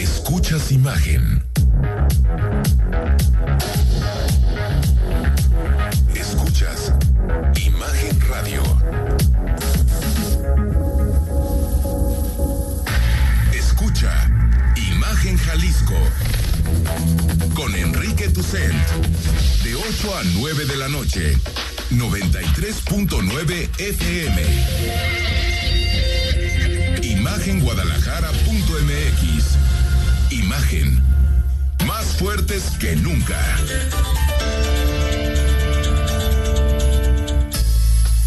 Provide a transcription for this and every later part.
Escuchas imagen. Escuchas Imagen Radio. Escucha Imagen Jalisco con Enrique Tucent de 8 a 9 de la noche. 93.9 FM. Imagenguadalajara.mx. Imagen. Más fuertes que nunca.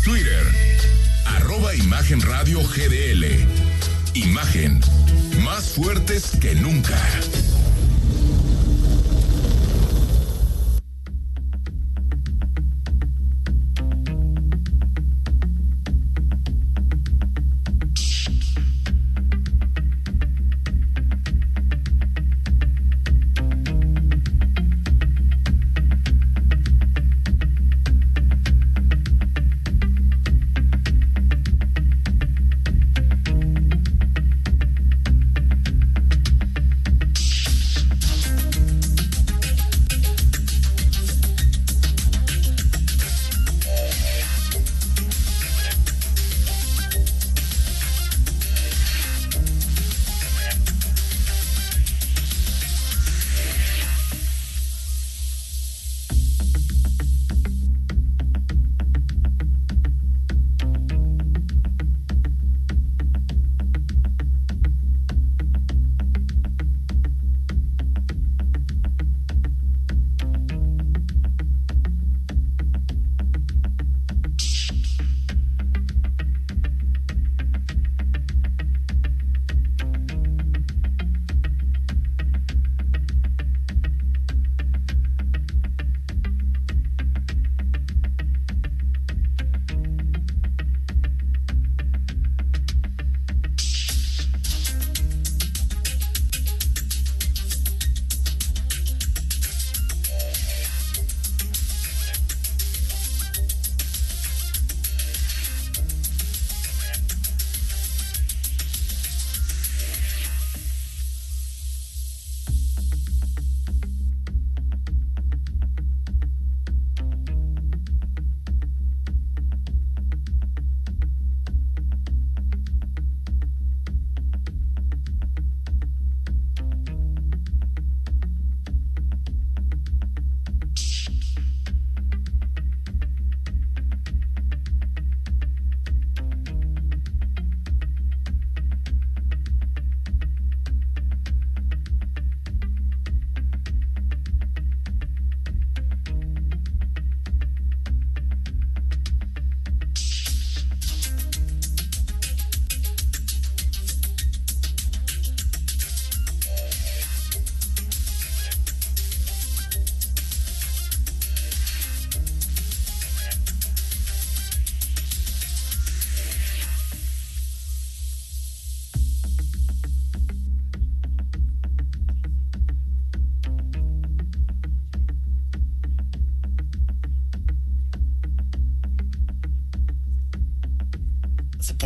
Twitter. Arroba Imagen Radio GDL. Imagen. Más fuertes que nunca.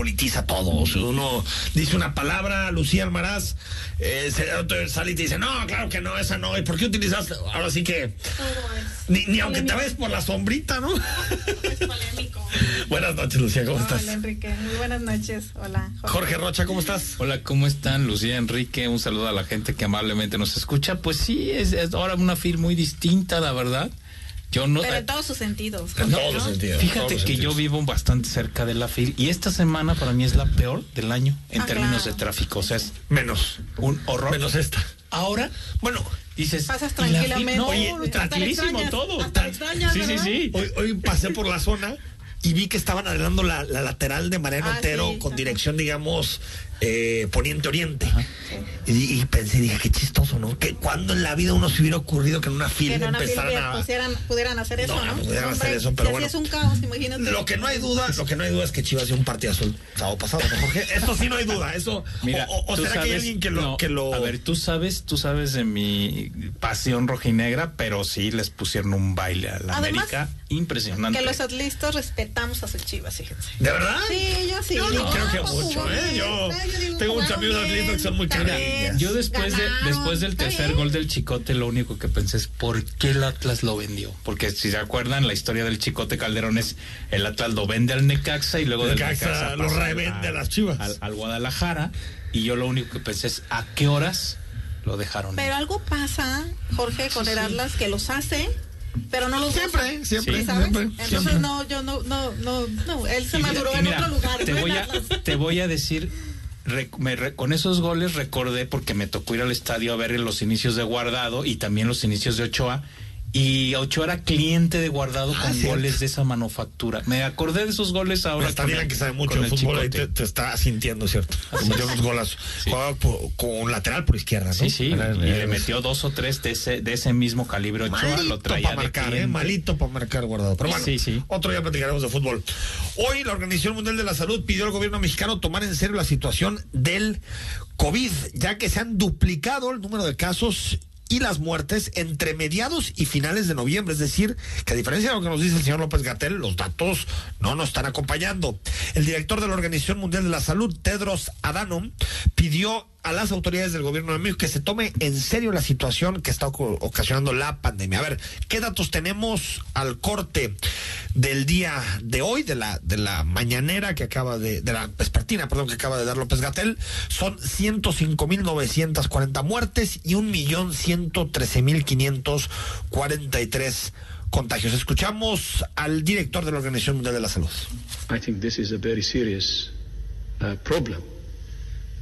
Politiza todo. O sea, uno dice una palabra, Lucía Almaraz, eh, sale y te dice, no, claro que no, esa no. ¿Y por qué utilizaste? Ahora sí que. Ni, ni aunque te ves por la sombrita, ¿no? Es polémico. buenas noches, Lucía, ¿cómo Hola, estás? Enrique. Muy buenas noches. Hola. Jorge Rocha, ¿cómo estás? Hola, ¿cómo están? Lucía Enrique, un saludo a la gente que amablemente nos escucha. Pues sí, es, es ahora una fil muy distinta, la verdad. Yo no. Pero en todos sus sentidos. En todos los sentidos. en Fíjate todos que yo vivo bastante cerca de la FIL y esta semana para mí es la peor del año en Ah, términos claro. de tráfico. O sea, es Menos. un horror. Menos esta. Ahora, Bueno, dices. Pasas tranquilamente. No, Oye, tranquilísimo extrañas, todo. extrañas, sí, sí, sí. hoy, hoy pasé por la zona y vi que estaban arreglando la, la lateral de Mariano Ah, Otero sí, con dirección, digamos, eh, poniente-oriente. Y, y pensé, dije, qué chistoso, ¿no? Que cuando en la vida uno se hubiera ocurrido que en una fila una empezaran a... pusieran, pudieran hacer eso, No, ¿no? no pudieran Hombre, hacer eso, pero si bueno. es un caos, imagínate. Lo que no hay duda, lo que no hay duda es que Chivas dio un partido azul sábado pasado, ¿no, Jorge? Esto sí no hay duda, eso. Mira, o, o- será que hay sabes- alguien que lo, no, que lo. A ver, tú sabes, tú sabes de mi pasión rojinegra, pero sí les pusieron un baile a la Además, América impresionante. Que los atlistas respetamos a sus chivas, fíjense. ¿De verdad? Sí, yo sí. Yo no creo que mucho, ¿eh? Yo digo, tengo muchos amigos atletas que son muy vez. Yo después, de, después del tercer gol del Chicote, lo único que pensé es por qué el Atlas lo vendió. Porque si se acuerdan, la historia del Chicote Calderón es el Atlas lo vende al Necaxa y luego del Necaxa Necaxa lo revende a las Chivas. Al, al Guadalajara. Y yo lo único que pensé es a qué horas lo dejaron. ir? Pero algo pasa, Jorge, con el Atlas que los hace, pero no los Siempre, usa. siempre, ¿Sí ¿sabes? siempre, Entonces siempre. no, yo no, no, no, no, él se Y maduró y en otro lugar. Te voy a, te voy a decir, me con esos goles recordé porque me tocó ir al estadio a ver los inicios de Guardado y también los inicios de Ochoa. Y Ochoa era cliente de Guardado Ah, con cierto. goles de esa manufactura. Me acordé de esos goles ahora. Dirán el- que sabe mucho de fútbol, ahí te, está sintiendo, ¿cierto? Metió unos. Jugaba por- con lateral por izquierda, ¿no? Sí, sí, Era- y le metió dos o tres de ese, de ese mismo calibre Ochoa, Malito lo traía para marcar, ¿eh? Malito para marcar guardado. Pero bueno, Sí, sí. otro día platicaremos de fútbol. Hoy la Organización Mundial de la Salud pidió al gobierno mexicano tomar en serio la situación del COVID, ya que se han duplicado el número de casos y las muertes entre mediados y finales de noviembre. Es decir, que a diferencia de lo que nos dice el señor López Gatel, los datos no nos están acompañando. El director de la Organización Mundial de la Salud, Tedros Adhanom, pidió a las autoridades del gobierno de México que se tome en serio la situación que está ocasionando la pandemia. A ver, ¿qué datos tenemos al corte del día de hoy, de la, de la mañanera que acaba de, de la vespertina, perdón, que acaba de dar López Gatel? Son 105.940 muertes y 1.113.543 contagios. Escuchamos al director de la Organización Mundial de la Salud. I think this is a very serious uh.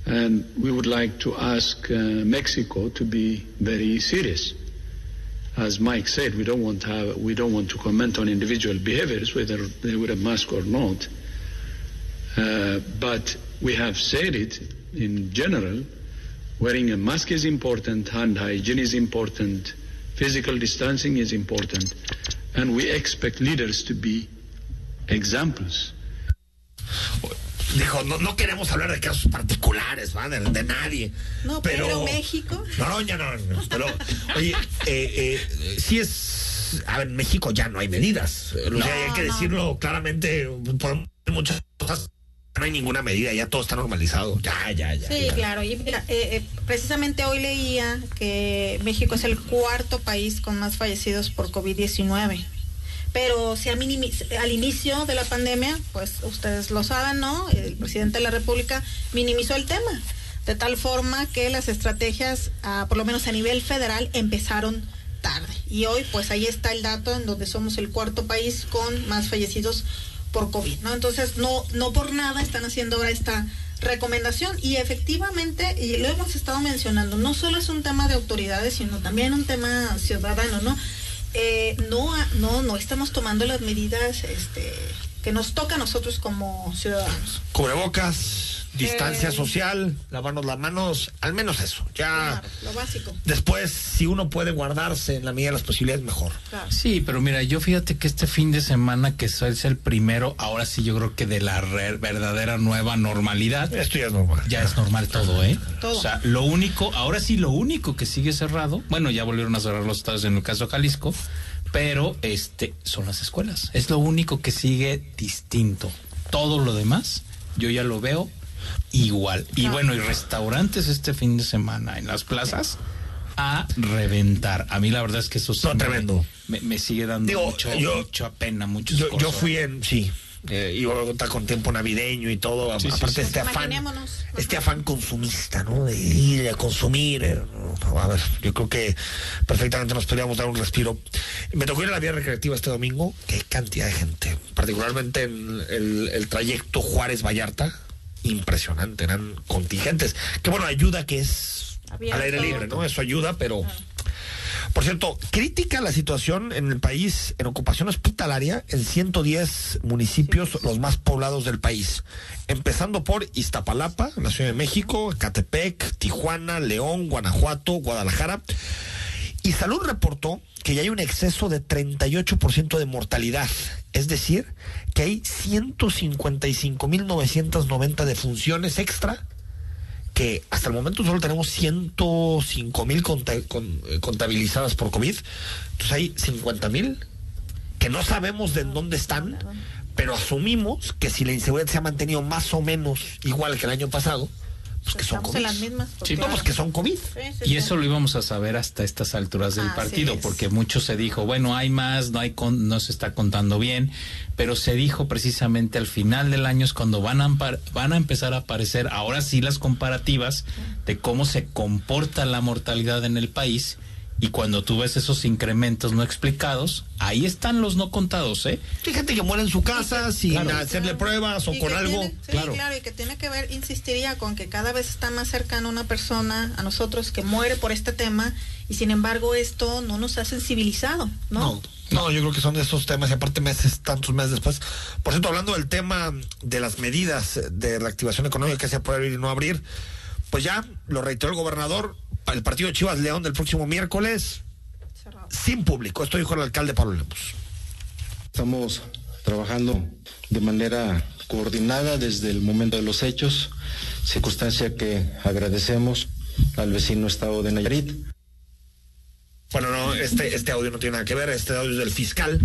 And we would like to ask uh, Mexico to be very serious. As Mike said, we don't want to have, we don't want to comment on individual behaviors, whether they wear a mask or not. Uh, but we have said it in general. Wearing a mask is important, hand hygiene is important, physical distancing is important, and we expect leaders to be examples. Dijo, no, no queremos hablar de casos particulares, ¿va? De, de nadie. No, pero México. No, no, ya no. no, Pero, oye, eh, eh, sí es. A ver, en México ya no hay medidas. Hay que decirlo claramente. Por muchas cosas no hay ninguna medida, ya todo está normalizado. Ya, ya, ya. Sí, ya. claro. Y mira, eh, eh, precisamente hoy leía que México es el cuarto país con más fallecidos por COVID-19. Pero se ha al inicio de la pandemia, pues ustedes lo saben, ¿no? El presidente de la República minimizó el tema. De tal forma que las estrategias, ah, por lo menos a nivel federal, empezaron tarde. Y hoy, pues ahí está el dato en donde somos el cuarto país con más fallecidos por COVID, ¿no? Entonces, no, no por nada están haciendo ahora esta recomendación y efectivamente, y lo hemos estado mencionando, no solo es un tema de autoridades, sino también un tema ciudadano, ¿no? Eh, no, ha- no, no estamos tomando las medidas este, que nos toca a nosotros como ciudadanos. Cubrebocas, distancia Eh. social, lavarnos las manos, al menos eso. Ya. Claro, lo básico. Después, si uno puede guardarse en la medida de las posibilidades, mejor. Claro. Sí, pero mira, yo fíjate que este fin de semana que es el primero, ahora sí yo creo que de la re- verdadera nueva normalidad, Esto ya es normal. ya es normal todo, ¿eh? Todo. O sea, lo único, ahora sí lo único que sigue cerrado, bueno, ya volvieron a cerrar los estados en el caso de Jalisco, pero este son las escuelas. Es lo único que sigue distinto. Todo lo demás, yo ya lo veo igual. Y bueno, y restaurantes este fin de semana en las plazas a reventar. A mí la verdad es que eso sí No, me- tremendo. Me, me sigue dando Digo, mucho, yo- mucha pena, muchos Yo, yo fui en, sí, eh, iba a contar con tiempo navideño y todo, Sí, sí, aparte sí. este afán, este afán consumista, ¿no? De ir a consumir. eh, no, A ver, yo creo que perfectamente nos podríamos dar un respiro. Me tocó ir a la vía recreativa este domingo, qué cantidad de gente, particularmente en el, el trayecto Juárez-Vallarta, impresionante, eran contingentes. Que bueno, ayuda que es Abierto. al aire libre, ¿no? Eso ayuda, pero... Por cierto, crítica la situación en el país en ocupación hospitalaria en 110 municipios, los más poblados del país. Empezando por Iztapalapa, la Ciudad de México, Catepec, Tijuana, León, Guanajuato, Guadalajara. Y Salud reportó que ya hay un exceso de 38% de mortalidad. Es decir, que hay 155.990 defunciones extra que hasta el momento solo tenemos 105 mil contabilizadas por COVID. Entonces hay 50 mil que no sabemos de dónde están, pero asumimos que si la inseguridad se ha mantenido más o menos igual que el año pasado, Pues que son COVID. en las mismas. Sí, no, pues que son COVID. Sí, sí, Y sí. eso lo íbamos a saber hasta estas alturas del Así partido, es. porque mucho se dijo, bueno, hay más, no hay con- no se está contando bien, pero se dijo precisamente al final del año es cuando van a ampar- van a empezar a aparecer ahora sí las comparativas de cómo se comporta la mortalidad en el país y cuando tú ves esos incrementos no explicados, ahí están los no contados, ¿eh? Hay gente que muere en su casa sin Claro. hacerle pruebas o con algo. tiene- sí, claro. claro. y que tiene que ver, insistiría con que cada vez está más cercana una persona a nosotros que muere por este tema y sin embargo esto no nos ha sensibilizado, ¿no? No, no, yo creo que son de esos temas y aparte meses, tantos meses después. Por cierto, hablando del tema de las medidas de reactivación económica que se puede abrir y no abrir, pues ya lo reiteró el gobernador, el partido Chivas León del próximo miércoles, Cerrado. sin público. Esto dijo el alcalde Pablo Lemos. Estamos trabajando de manera coordinada desde el momento de los hechos, circunstancia que agradecemos al vecino estado de Nayarit. Bueno, no, este, este audio no tiene nada que ver, este audio es del fiscal.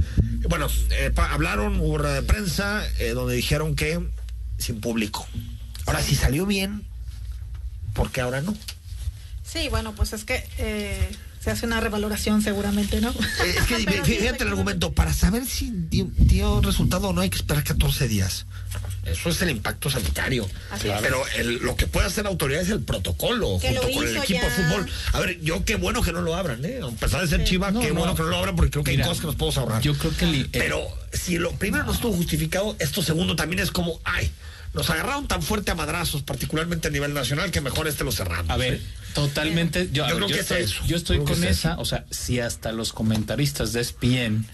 Bueno, eh, pa- hablaron, hubo rueda de prensa, eh, donde dijeron que sin público. Ahora, si salió bien, ¿por qué ahora no? Sí, bueno, pues es que eh, se hace una revaloración seguramente, ¿no? Eh, es que fíjate el argumento, para saber si dio, dio resultado o no hay que esperar 14 días. Eso es el impacto sanitario. Pero el- lo que puede hacer la autoridad es el protocolo Que junto con el equipo de fútbol. A ver, yo qué bueno que no lo abran, ¿eh? A pesar de ser Sí. chiva, No, qué no. bueno que no lo abran porque creo que Mira, hay cosas que nos podemos ahorrar. Yo creo que el- el- Pero si lo primero no estuvo justificado, esto segundo también es como, ay, nos agarraron tan fuerte a madrazos, particularmente a nivel nacional, que mejor este lo cerramos. A ver, ¿eh? totalmente. Yo, a Yo ver, creo yo que es eso. yo estoy con es esa. O sea, si hasta los comentaristas de ESPN,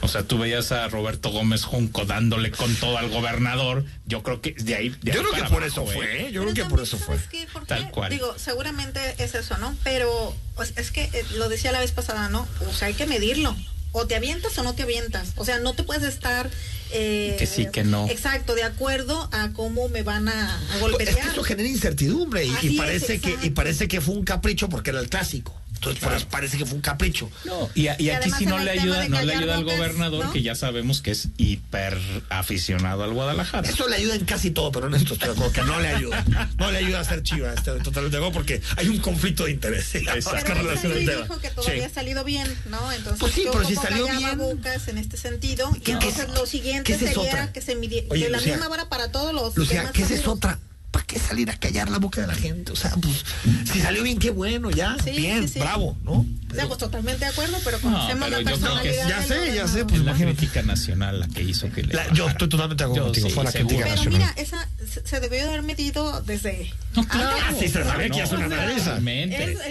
o sea, tú veías a Roberto Gómez Junco dándole con todo al gobernador, yo creo que de ahí. de Yo ahí creo que por abajo, eso ¿eh? fue, ¿eh? Yo Pero creo que por eso fue. Tal cual. Digo, seguramente es eso, ¿no? Pero pues, es que eh, lo decía la vez pasada, ¿no? O sea, hay que medirlo. O te avientas o no te avientas. O sea, no te puedes estar... eh, Que sí, que no. Exacto, de acuerdo a cómo me van a, a Pues golpear. es que eso genera incertidumbre y, y Así es, parece que y parece que fue un capricho porque era el clásico. Entonces por eso parece que fue un capricho. No, y, a- y Y aquí sí no le ayuda, no le ayuda al gobernador, ¿no? que ya sabemos que es hiper aficionado al Guadalajara. Eso le ayuda en casi todo, pero en esto estoy de acuerdo que no le ayuda. No le ayuda a ser chiva, estoy totalmente de acuerdo porque hay un conflicto de interés. ¿sí? Pero Con él relación dijo que todo había Sí. salido bien, ¿no? Entonces, Pues sí, yo pero si salió bien- bocas en este sentido. Y ¿Qué- entonces qué es- lo qué siguiente sería otra? que se midiera de la Lucía, misma vara para todos los Lucía, demás ¿qué es otra? ¿Para qué salir a callar la boca de la gente? O sea, pues, si salió bien, qué bueno, ya, Sí, bien, sí, sí. bravo, ¿no? O sea, pues totalmente de acuerdo, pero conocemos pero la yo creo que- personalidad. ya sé, ya sé, pues, Es la imagínate. crítica nacional la que hizo que le La- yo estoy totalmente de acuerdo contigo, sí, fue la seguro. crítica Pero nacional. mira, esa se- debió de haber medido desde. No, claro. Ah, sí, se sabía que iba a ser una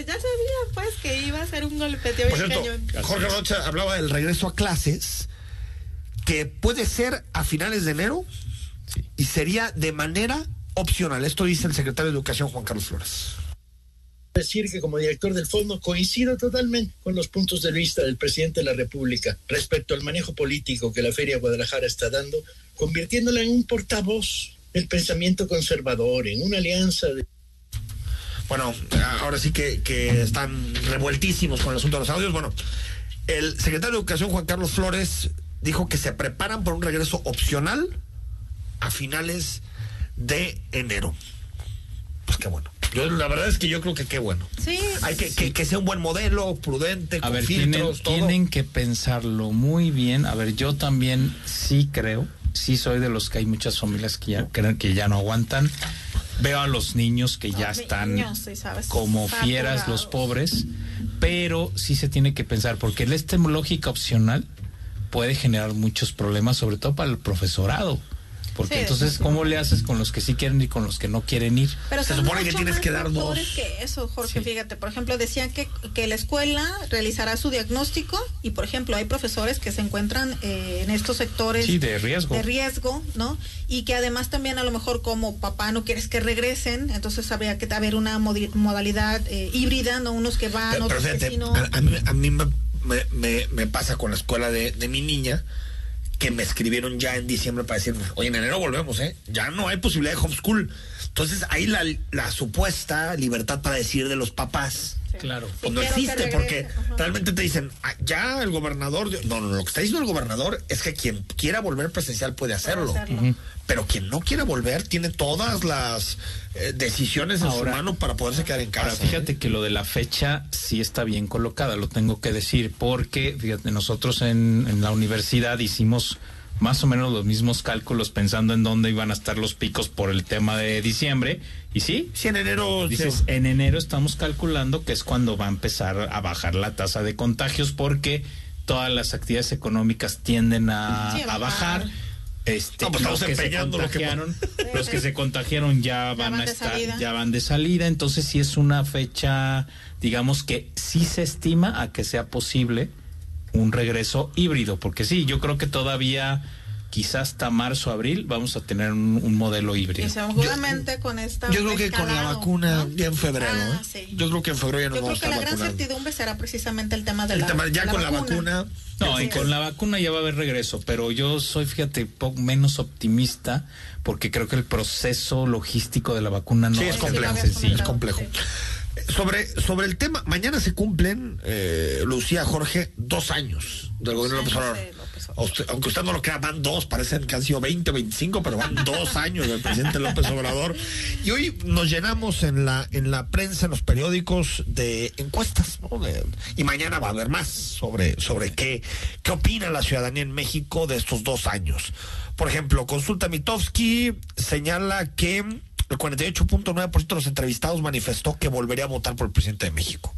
ya sabía, pues, que iba a ser un golpeteo Por cierto, cañón. Jorge Rocha hablaba del regreso a clases, que puede ser a finales de enero y sería de manera opcional. Esto dice el secretario de Educación, Juan Carlos Flores. decir que como director del fondo coincido totalmente con los puntos de vista del presidente de la República respecto al manejo político que la Feria Guadalajara está dando, convirtiéndola en un portavoz del pensamiento conservador, en una alianza de Bueno, ahora sí que, que están revueltísimos con el asunto de los audios. Bueno, el secretario de Educación, Juan Carlos Flores, dijo que se preparan por un regreso opcional a finales de enero. Pues qué bueno. Yo, la verdad es que yo creo que qué bueno. Sí, Hay que, que, que sea un buen modelo, prudente, A con ver, tienen, filtros, todo. tienen que pensarlo muy bien. A ver, yo también sí creo, sí soy de los que hay muchas familias que ya creen que ya no aguantan. Veo a los niños que ya están niños, sí, sabes, como fieras los pobres, pero sí se tiene que pensar, porque el este lógica opcional puede generar muchos problemas, sobre todo para el profesorado. Porque Sí, entonces, ¿cómo le haces con los que sí quieren ir y con los que no quieren ir? Pero Se supone que tienes que dar dos. que eso, Jorge, Sí. fíjate. Por ejemplo, decían que, que la escuela realizará su diagnóstico y, por ejemplo, hay profesores que se encuentran eh, en estos sectores Sí, de riesgo. de riesgo, ¿no? Y que además también a lo mejor como papá no quieres que regresen, entonces habría que haber una modi- modalidad eh, híbrida, ¿no? Unos que van, Pero, pero otros que fíjate, sí no. a, a mí, a mí me, me- me- me pasa con la escuela de, de mi niña que me escribieron ya en diciembre para decirme, oye, en enero volvemos, ¿eh? Ya no hay posibilidad de homeschool. Entonces, ahí la, la supuesta libertad para decir de los papás. Claro. Sí, Pues no existe, porque Ajá. realmente te dicen, "Ah, ya el gobernador, dio-". no, no, lo que está diciendo el gobernador es que quien quiera volver presencial puede hacerlo. hacerlo. Pero quien no quiera volver tiene todas las eh, decisiones en Ahora- su mano para poderse quedar en casa. Ahora, fíjate que lo de la fecha sí está bien colocada, lo tengo que decir, porque fíjate, nosotros en, en la universidad hicimos más o menos los mismos cálculos pensando en dónde iban a estar los picos por el tema de diciembre. Y sí, Si en enero dices, en enero estamos calculando que es cuando va a empezar a bajar la tasa de contagios porque todas las actividades económicas tienden a, Sí, a a bajar. bajar. No, Este, pues los que se empeñando lo que- contagiaron, los que se contagiaron ya van, van a de estar, salida. ya van de salida, entonces sí es una fecha, digamos que sí se estima a que sea posible un regreso híbrido, porque sí, yo creo que todavía quizás hasta marzo, abril vamos a tener un, un modelo híbrido. Y seguramente con esta. Yo creo que con la vacuna ¿no? ya en febrero. Ah, ¿eh? sí. Yo creo que en febrero ya nos Yo creo vamos a que la estar gran vacunando. certidumbre será precisamente el tema de El la, tema- ya con la vacuna. No, y con la vacuna ya va a haber regreso, pero yo soy, fíjate, poco menos optimista porque creo que el proceso logístico de la vacuna no Sí, es complejo. Sí. Es complejo. Sobre, sobre el tema, mañana se cumplen, eh, Lucía, Jorge, dos años del gobierno de López Obrador. de López Obrador. A usted- aunque usted no lo crea, van dos, parecen que han sido 20, 25, pero van dos años del presidente López Obrador. Y hoy nos llenamos en la, en la prensa, en los periódicos, de encuestas, ¿no? De- y mañana va a haber más sobre, sobre qué, qué opina la ciudadanía en México de estos dos años. Por ejemplo, Consulta Mitofsky señala que el 48.9% de los entrevistados manifestó que volvería a votar por el presidente de México.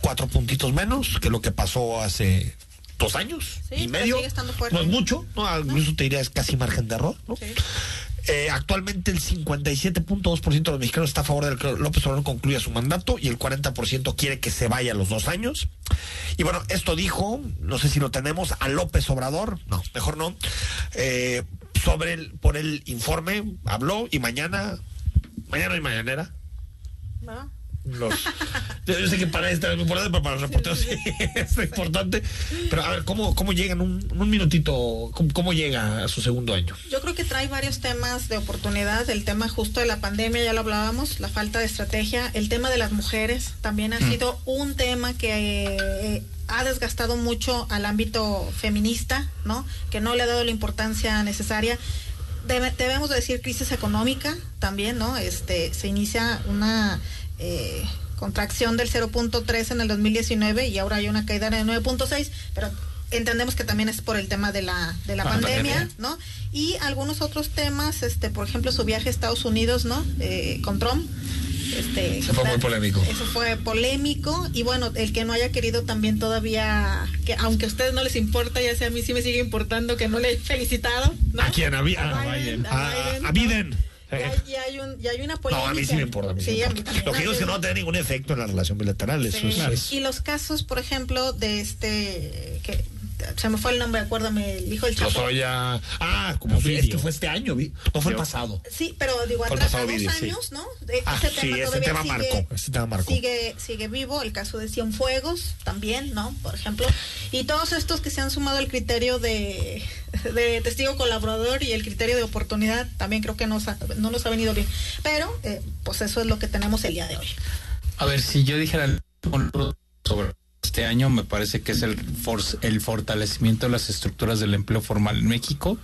Cuatro puntitos menos que lo que pasó hace dos años Sí, y medio. sigue estando fuerte. No es mucho, ¿no? incluso te diría es casi margen de error. ¿no? Sí. Eh, actualmente el 57.2% de los mexicanos está a favor de que López Obrador concluya su mandato y el 40% quiere que se vaya a los dos años. Y bueno, esto dijo, no sé si lo tenemos, a López Obrador, no, mejor no, eh, sobre el, por el informe, habló y mañana, mañana hay mañanera. ¿verdad? Los, yo sé que para esta es importante, pero para los reporteros sí es importante. Pero a ver, ¿cómo, cómo llega en un, un minutito? ¿cómo, cómo llega a su segundo año? Yo creo que trae varios temas de oportunidad. El tema justo de la pandemia, ya lo hablábamos, la falta de estrategia. El tema de las mujeres también ha sido un tema que eh, ha desgastado mucho al ámbito feminista, ¿no? Que no le ha dado la importancia necesaria. Debe- debemos de decir crisis económica también, ¿no? Este, se inicia una eh, contracción del 0.3 en el 2019 y ahora hay una caída en el 9.6, pero entendemos que también es por el tema de la, de la La pandemia, pandemia. ¿no? Y algunos otros temas, este, por ejemplo, su viaje a Estados Unidos, ¿no? Eh, con Trump. Este, Ese fue muy polémico. Eso fue polémico y bueno, el que no haya querido también todavía, que aunque a ustedes no les importa, ya sea a mí sí me sigue importando que no le he felicitado, ¿no? ¿A quién? ¿A, Bi- A a- Biden, a- a Biden, a ¿no? Biden? Ya, ya hay un, ya hay una No, polémica. a mí sí me importa. A mí sí me a mí. Lo que digo es que no va a tener ningún efecto en la relación bilateral. Eso es, Y los casos, por ejemplo, de este que se me fue el nombre, acuérdame, el hijo del Chapo. soy ya. Ah, como fue, es que fue este año, vi. No fue el pasado. Sí, pero digo, atrás dos sí. años, ¿no? Ah, ese sí, tema ese tema sigue, marcó, ese tema marcó. Sigue, sigue vivo, el caso de Cienfuegos también, ¿no? Por ejemplo. Y todos estos que se han sumado al criterio de, de testigo colaborador y el criterio de oportunidad, también creo que nos ha- no nos ha venido bien. Pero, eh, pues eso es lo que tenemos el día de hoy. A ver, si yo dijera sobre este año, me parece que es el, for- el fortalecimiento de las estructuras del empleo formal en México.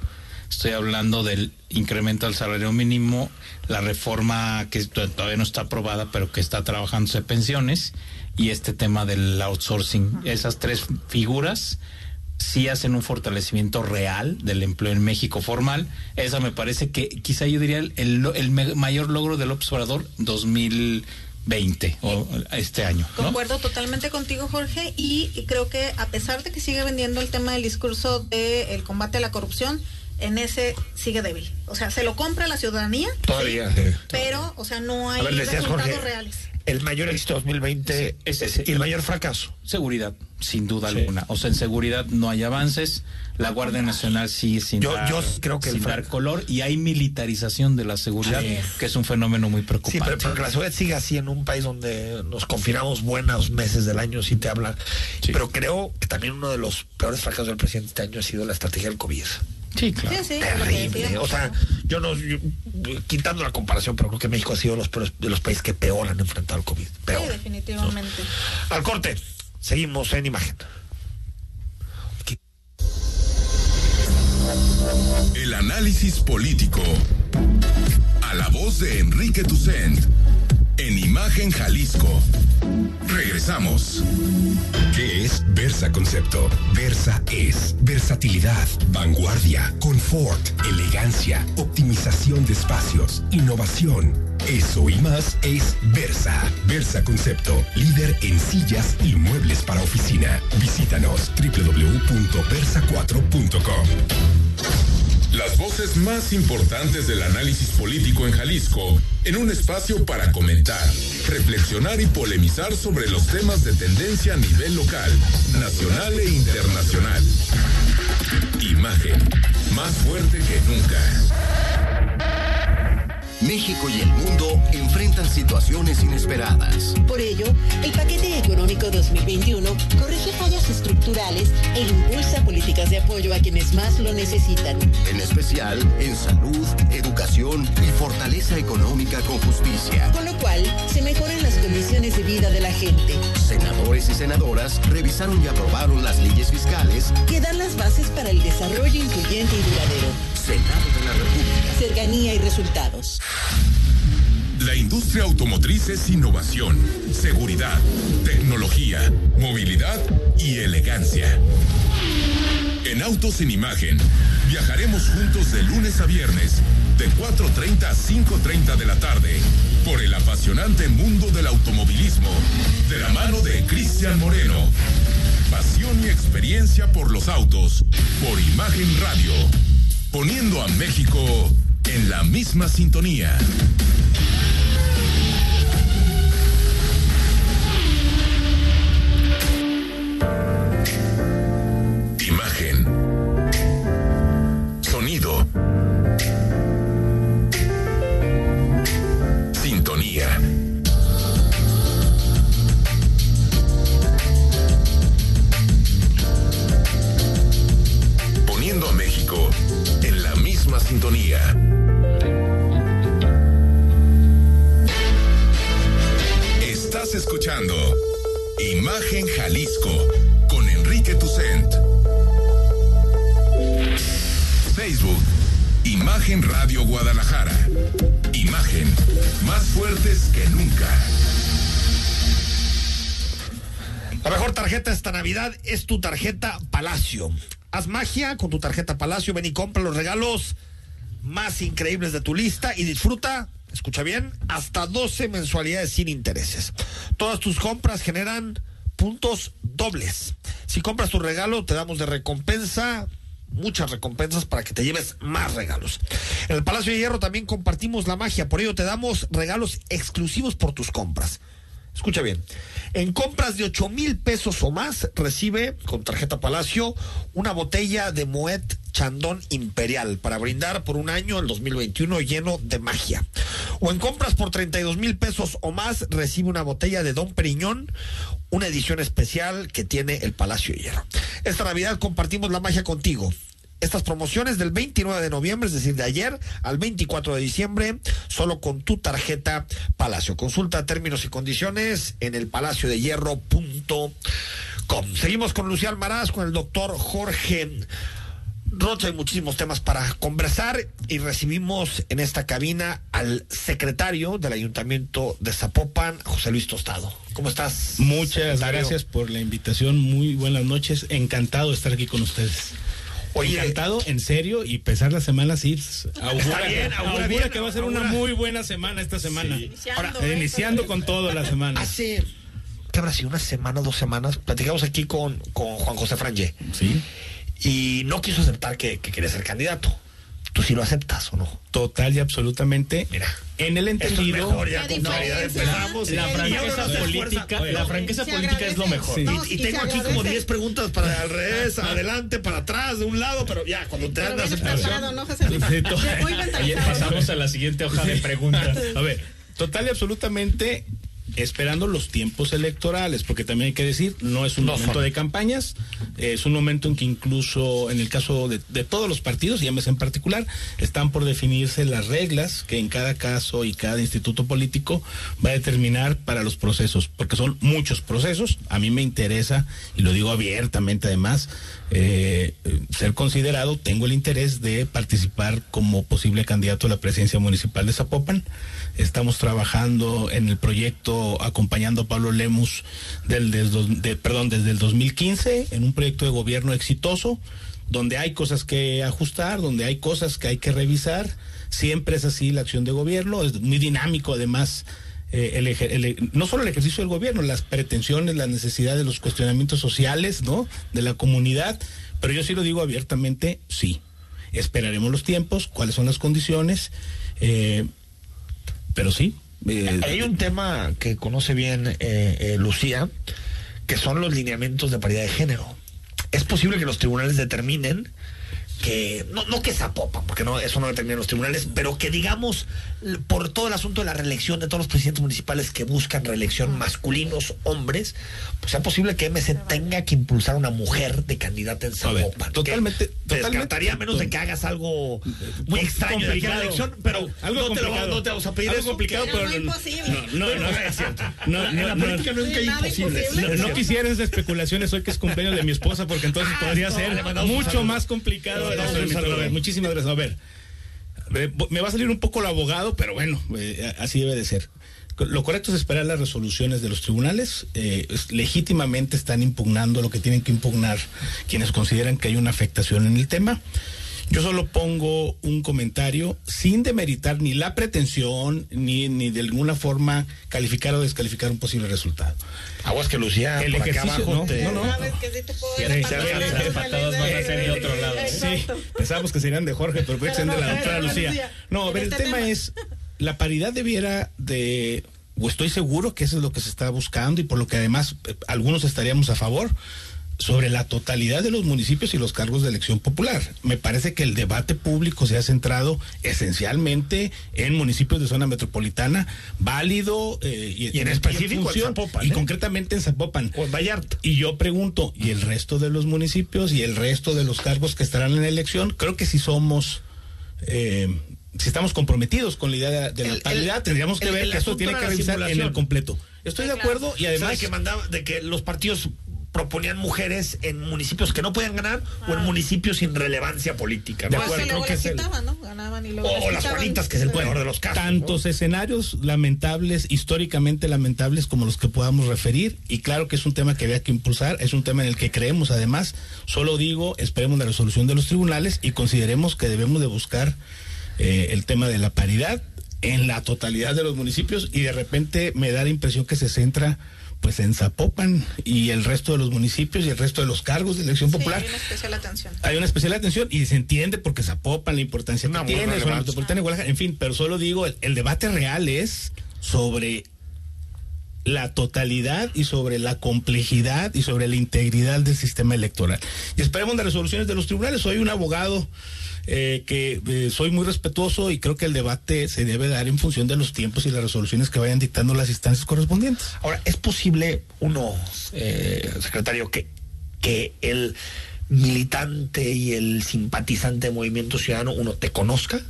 Estoy hablando del incremento del salario mínimo, la reforma que to- todavía no está aprobada, pero que está trabajándose pensiones, y este tema del outsourcing. Esas tres figuras sí hacen un fortalecimiento real del empleo en México formal. Esa me parece que quizá yo diría el, el, el mayor logro del observador 2020 o este año. ¿no? Concuerdo totalmente contigo, Jorge, y y creo que a pesar de que sigue vendiendo el tema del discurso del combate a la corrupción, en ese sigue débil. O sea, se lo compra la ciudadanía. Todavía, sí, sí. Pero, o sea, no hay ver, resultados Jorge, reales. el mayor éxito 2020 es ese. y el mayor fracaso. Seguridad, sin duda Sí. alguna. O sea, en seguridad no hay avances. La Guardia Nacional sigue sin, Yo- dar, yo creo que sin dar color y hay militarización de la seguridad, que es un fenómeno muy Sí, preocupante. pero, pero que la seguridad sigue así en un país donde nos confinamos buenos meses del año, si te habla. Sí. Pero creo que también uno de los peores fracasos del presidente este año ha sido la estrategia del COVID. Sí, claro. Sí, sí, Terrible. O sea, yo no, yo- quitando la comparación, pero creo que México ha sido los peores, de los países que peor han enfrentado el COVID. Peor. Sí, definitivamente. Definitivamente. Al corte, seguimos en imagen. El análisis político. A la voz de Enrique Tucent. En Imagen Jalisco. Regresamos. ¿Qué es Versa Concepto? Versa es versatilidad, vanguardia, confort, elegancia, optimización de espacios, innovación. Eso y más es Versa. Versa Concepto, líder en sillas y muebles para oficina. Visítanos www.versa4.com. Las voces más importantes del análisis político en Jalisco, en un espacio para comentar, reflexionar y polemizar sobre los temas de tendencia a nivel local, nacional e internacional. Imagen, más fuerte que nunca. México y el mundo enfrentan situaciones inesperadas. Por ello, el paquete económico 2021 corrige fallas estructurales e impulsa políticas de apoyo a quienes más lo necesitan. En especial en salud, educación y fortaleza económica con justicia. Con lo cual, se mejoran las condiciones de vida de la gente. Senadores y senadoras revisaron y aprobaron las leyes fiscales que dan las bases para el desarrollo incluyente y duradero. Senado de la República. Cercanía y resultados. La industria automotriz es innovación, seguridad, tecnología, movilidad y elegancia. En Autos en Imagen, viajaremos juntos de lunes a viernes, de 4.30 a 5.30 de la tarde, por el apasionante mundo del automovilismo, de la mano de Cristian Moreno. Pasión y experiencia por los autos, por Imagen Radio, poniendo a México en la misma sintonía. Imagen. Sonido. Estás escuchando Imagen Jalisco con Enrique Tucent. Facebook, Imagen Radio Guadalajara. Imagen, más fuertes que nunca. La mejor tarjeta esta Navidad es tu tarjeta Palacio. Haz magia con tu tarjeta Palacio. Ven y compra los regalos más increíbles de tu lista y disfruta, escucha bien, hasta 12 mensualidades sin intereses. Todas tus compras generan puntos dobles. Si compras tu regalo, te damos de recompensa muchas recompensas para que te lleves más regalos. En el Palacio de Hierro también compartimos la magia, por ello te damos regalos exclusivos por tus compras. Escucha bien, en compras de 8 mil pesos o más recibe con tarjeta Palacio una botella de Moet Chandón Imperial para brindar por un año el 2021 lleno de magia. O en compras por 32 mil pesos o más recibe una botella de Don Periñón, una edición especial que tiene el Palacio de Hierro. Esta Navidad compartimos la magia contigo. Estas promociones del 29 de noviembre, es decir, de ayer al 24 de diciembre, solo con tu tarjeta Palacio. Consulta términos y condiciones en el palacio de hierro.com. Seguimos con Lucía Almaraz, con el doctor Jorge Rocha. Hay muchísimos temas para conversar y recibimos en esta cabina al secretario del Ayuntamiento de Zapopan, José Luis Tostado. ¿Cómo estás? Muchas secretario? gracias por la invitación. Muy buenas noches. Encantado de estar aquí con ustedes. Oye, Encantado, en serio, y pesar la semana sí. Augura, bien, augura augura bien, que va a ser augura. una muy buena semana esta semana. Iniciando, Ahora, ¿eh? iniciando con todo la semana. hace, ¿qué habrá sido? Una semana, dos semanas, platicamos aquí con, con Juan José Frangé. Sí. Y no quiso aceptar que, que quería ser candidato. ¿Tú sí lo aceptas o no? Total y absolutamente. Mira. En el entendido. mejor ya, La empezamos. Franqueza política, la franqueza política es lo mejor. Y- No, y, y tengo aquí como agradece. 10 preguntas para al revés, adelante, para atrás, de un lado, pero ya, cuando te mentalizado. pasamos a la siguiente hoja de preguntas. A ver, total y absolutamente esperando los tiempos electorales, porque también hay que decir, no es un momento de campañas, es un momento en que incluso en el caso de, de todos los partidos, y MS en particular, están por definirse las reglas que en cada caso y cada instituto político va a determinar para los procesos, porque son muchos procesos. A mí me interesa, y lo digo abiertamente además, eh, ser considerado, tengo el interés de participar como posible candidato a la presidencia municipal de Zapopan. Estamos trabajando en el proyecto acompañando a Pablo Lemus del, del- de- perdón, desde el 2015 en un proyecto de gobierno exitoso donde hay cosas que ajustar, donde hay cosas que hay que revisar. Siempre es así la acción de gobierno, es muy dinámico además. Eh, el- no solo el ejercicio del gobierno, las pretensiones, las necesidades, los cuestionamientos sociales, ¿no? De la comunidad. Pero yo sí lo digo abiertamente, sí. Esperaremos los tiempos, cuáles son las condiciones, eh, pero sí. eh, Hay un tema que conoce bien Lucía, que son los lineamientos de paridad de género. Es posible que los tribunales determinen que, no, no que Zapopan, porque no, eso no determinan los tribunales, pero que digamos, por todo el asunto de la reelección de todos los presidentes municipales que buscan reelección masculinos, hombres, pues sea posible que MC tenga que impulsar una mujer de candidata en Zapopan. totalmente, totalmente. descartaría a menos de que hagas algo muy extraño de aquí a la complicado. elección, pero Algo no, te lo, no te vamos a pedir Algo eso. complicado, que- pero no, no, no, no, es cierto. No, en no, la no. política nunca hay imposibles. No, no quisiera esas especulaciones hoy que es cumpleaños de mi esposa, porque entonces Ah, podría no, ser mucho más complicado. A muchísimas gracias. A ver, me va a salir un poco el abogado, pero bueno, eh, así debe de ser. Lo correcto es esperar las resoluciones de los tribunales. eh, legítimamente están impugnando lo que tienen que impugnar quienes consideran que hay una afectación en el tema. Yo solo pongo un comentario sin demeritar ni la pretensión ni, ni de alguna forma calificar o descalificar un posible resultado. Aguas que Lucía, el por acá ejercicio, abajo no, te- no, no. Sabes que sí te puedo sí, ser pensábamos que serían de Jorge, pero puede sean de la doctora pero Lucía. No, a ver, el tema tema. es, la paridad debiera de, o estoy seguro que eso es lo que se está buscando y por lo que además eh, algunos estaríamos a favor, sobre la totalidad de los municipios y los cargos de elección popular. Me parece que el debate público se ha centrado esencialmente en municipios de zona metropolitana, válido eh, Y en específico en Zapopan, y ¿eh? concretamente en Zapopan. O en Vallarta. Y yo pregunto, ¿y el resto de los municipios y el resto de los cargos que estarán en la elección? Creo que si somos, eh, si estamos comprometidos con la idea de, de la El- el- tendríamos que el- ver el que esto tiene que revisar en el completo. Estoy de acuerdo y O sea, además... de que mandaba, de que los partidos proponían mujeres en municipios que no podían ganar o en municipios sin relevancia política. que luego creo que es el- ¿no? Ganaban y luego O, las. Juanitas, que es el peor de los casos. Tantos escenarios lamentables, históricamente lamentables como los que podamos referir, y claro que es un tema que había que impulsar, es un tema en el que creemos además, solo digo, esperemos la resolución de los tribunales y consideremos que debemos de buscar eh, el tema de la paridad en la totalidad de los municipios y de repente me da la impresión que se centra pues en Zapopan y el resto de los municipios y el resto de los cargos de elección Sí, popular hay una especial atención. hay una especial atención y se entiende porque Zapopan la importancia Una que tiene, metropolitana Guadalajara, en fin, pero solo digo, el, el debate real es sobre la totalidad y sobre la complejidad y sobre la integridad del sistema electoral. Y esperemos las resoluciones de los tribunales. Soy un abogado eh, que eh, soy muy respetuoso y creo que el debate se debe dar en función de los tiempos y las resoluciones que vayan dictando las instancias correspondientes. Ahora, ¿es posible, uno, eh, secretario, que, que el militante y el simpatizante de Movimiento Ciudadano, uno, te conozca?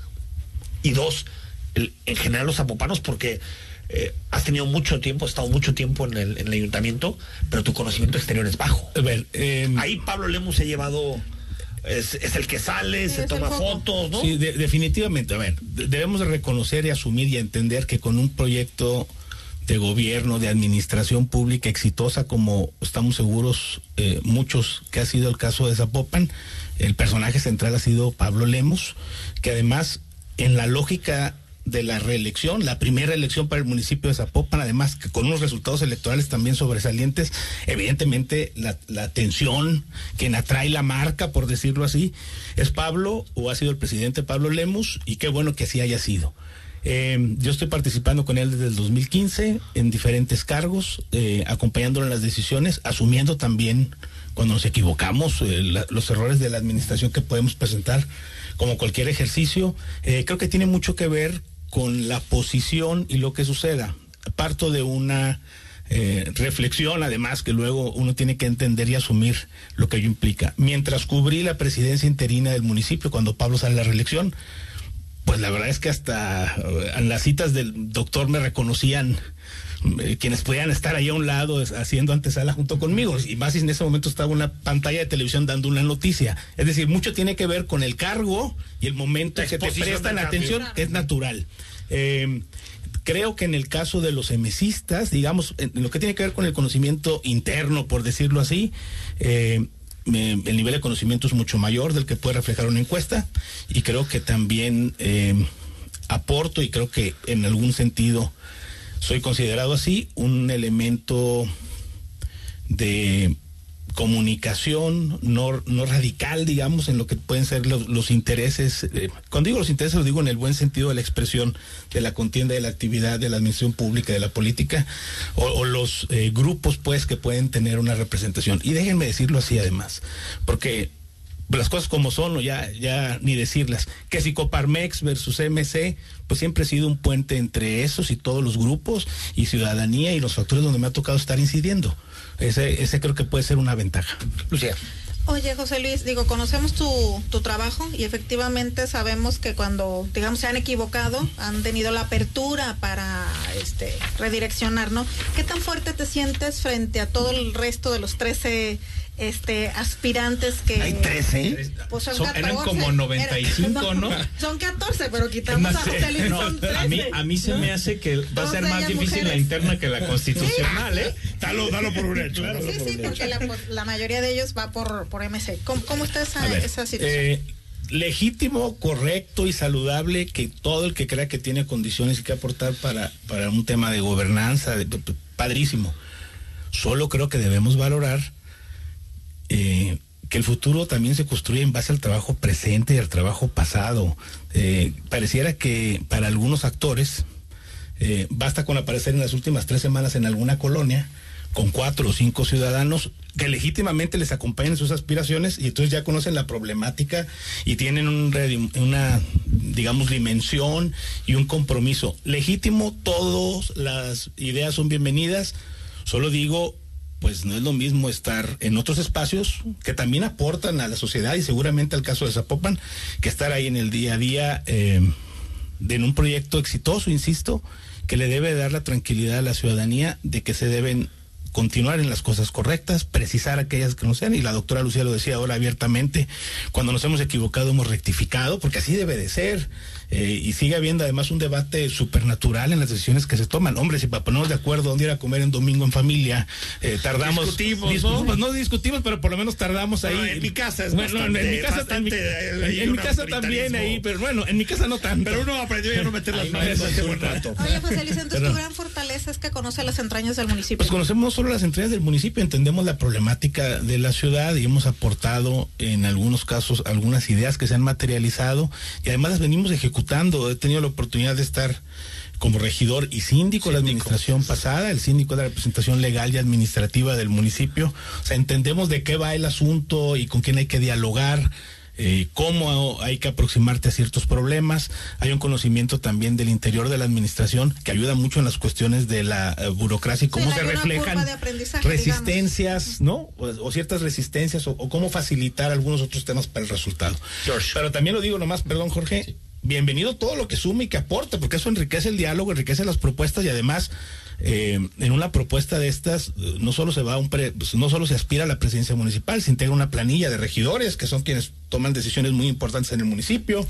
Y dos, el- en general los zapopanos, porque eh, has tenido mucho tiempo, has estado mucho tiempo en el, en el ayuntamiento, pero tu conocimiento exterior es bajo. A ver, eh, Ahí Pablo Lemus se ha llevado, es, es el que sale, se toma fotos, ¿no? Sí, de- definitivamente. A ver, de- debemos de reconocer y asumir y entender que con un proyecto de gobierno, de administración pública exitosa, como estamos seguros eh, muchos que ha sido el caso de Zapopan, el personaje central ha sido Pablo Lemos, que además en la lógica de la reelección, la primera elección para el municipio de Zapopan, además que con unos resultados electorales también sobresalientes, evidentemente la, atención, quien atrae la marca, por decirlo así, es Pablo o ha sido el presidente Pablo Lemus y qué bueno que así haya sido. Eh, yo estoy participando con él desde el 2015 en diferentes cargos, eh, acompañándolo en las decisiones, asumiendo también cuando nos equivocamos eh, la- los errores de la administración que podemos presentar como cualquier ejercicio. Creo que tiene mucho que ver con la posición y lo que suceda. parto de una eh, reflexión, además, que luego uno tiene que entender y asumir lo que ello implica. Mientras cubrí la presidencia interina del municipio, cuando Pablo sale a la reelección, pues la verdad es que hasta eh, en las citas del doctor me reconocían eh, quienes podían estar ahí a un lado haciendo antesala junto conmigo. Y más si en ese momento estaba una pantalla de televisión dando una noticia. Es decir, mucho tiene que ver con el cargo y el momento en que te prestan atención, es natural. Eh, creo que en el caso de los emesistas, digamos, en lo que tiene que ver con el conocimiento interno, por decirlo así, eh, el nivel de conocimiento es mucho mayor del que puede reflejar una encuesta y creo que también aporto y creo que en algún sentido soy considerado así un elemento de comunicación no, no radical, digamos, en lo que pueden ser los, intereses. Eh, cuando digo los intereses, lo digo en el buen sentido de la expresión de la contienda, de la actividad, de la administración pública, de la política, o, los eh, grupos, pues, que pueden tener una representación. Y déjenme decirlo así, además, porque las cosas como son, o ya, ya ni decirlas, que si Coparmex versus MC, pues siempre ha sido un puente entre esos y todos los grupos y ciudadanía y los factores donde me ha tocado estar incidiendo. Ese, ese creo que puede ser una ventaja. Lucía. Oye, José Luis, digo, conocemos tu, tu, trabajo y efectivamente sabemos que cuando, digamos, se han equivocado, han tenido la apertura para este, redireccionar, ¿no? ¿Qué tan fuerte te sientes frente a todo el resto de los 13 este aspirantes que hay 13 pues son, eran como 95 no, son 14 pero quitamos a José Luis son 13. a mí a mí se me hace que va a ser más difícil la interna que la constitucional eh dalo dalo por un hecho sí sí porque la, la, mayoría de ellos va por por MC cómo, cómo está esa, esa situación eh, legítimo, correcto y saludable que todo el que crea que tiene condiciones y que aportar para, para un tema de gobernanza, de, padrísimo. Solo creo que debemos valorar eh, que el futuro también se construye en base al trabajo presente y al trabajo pasado. Eh, pareciera que para algunos actores eh, basta con aparecer en las últimas tres semanas en alguna colonia con cuatro o cinco ciudadanos que legítimamente les acompañan sus aspiraciones y entonces ya conocen la problemática y tienen una, digamos, dimensión y un compromiso. Legítimo, todas las ideas son bienvenidas. Solo digo, pues no es lo mismo estar en otros espacios que también aportan a la sociedad y seguramente al caso de Zapopan, que estar ahí en el día a día eh, en un proyecto exitoso, insisto, que le debe dar la tranquilidad a la ciudadanía de que se deben continuar en las cosas correctas, precisar aquellas que no sean, y la doctora Lucía lo decía ahora abiertamente, cuando nos hemos equivocado hemos rectificado, porque así debe de ser. Eh, y sigue habiendo además un debate supernatural en las decisiones que se toman. Hombre, si para ponernos de acuerdo dónde ir a comer en domingo en familia, eh, tardamos. Discutimos, ¿no? Pues no discutimos, pero por lo menos tardamos ahí. en mi casa es bueno, en mi casa, en mi, casa también ahí, pero bueno, en mi casa no tanto. Pero uno aprendió ya no meter las manos hace buen rato. Oye, José Luis, entonces tu gran fortaleza es que conoce las entrañas del municipio. Pues conocemos no las entrañas del municipio, entendemos la problemática de la ciudad y hemos aportado en algunos casos algunas ideas que se han materializado y además las venimos ejecutando. He tenido la oportunidad de estar como regidor y síndico, de la administración pasada, el síndico de la representación legal y administrativa del municipio. O sea, entendemos de qué va el asunto y con quién hay que dialogar. Eh, cómo hay que aproximarte a ciertos problemas. Hay un conocimiento también del interior de la administración que ayuda mucho en las cuestiones de la eh, burocracia y cómo se reflejan resistencias, ¿no? O, ciertas resistencias o, cómo facilitar algunos otros temas para el resultado. Pero también lo digo nomás, perdón Jorge, bienvenido todo lo que sume y que aporte, porque eso enriquece el diálogo, enriquece las propuestas y además eh, en una propuesta de estas no solo se va a un pues, no solo se aspira a la presidencia municipal, se integra una planilla de regidores que son quienes toman decisiones muy importantes en el municipio,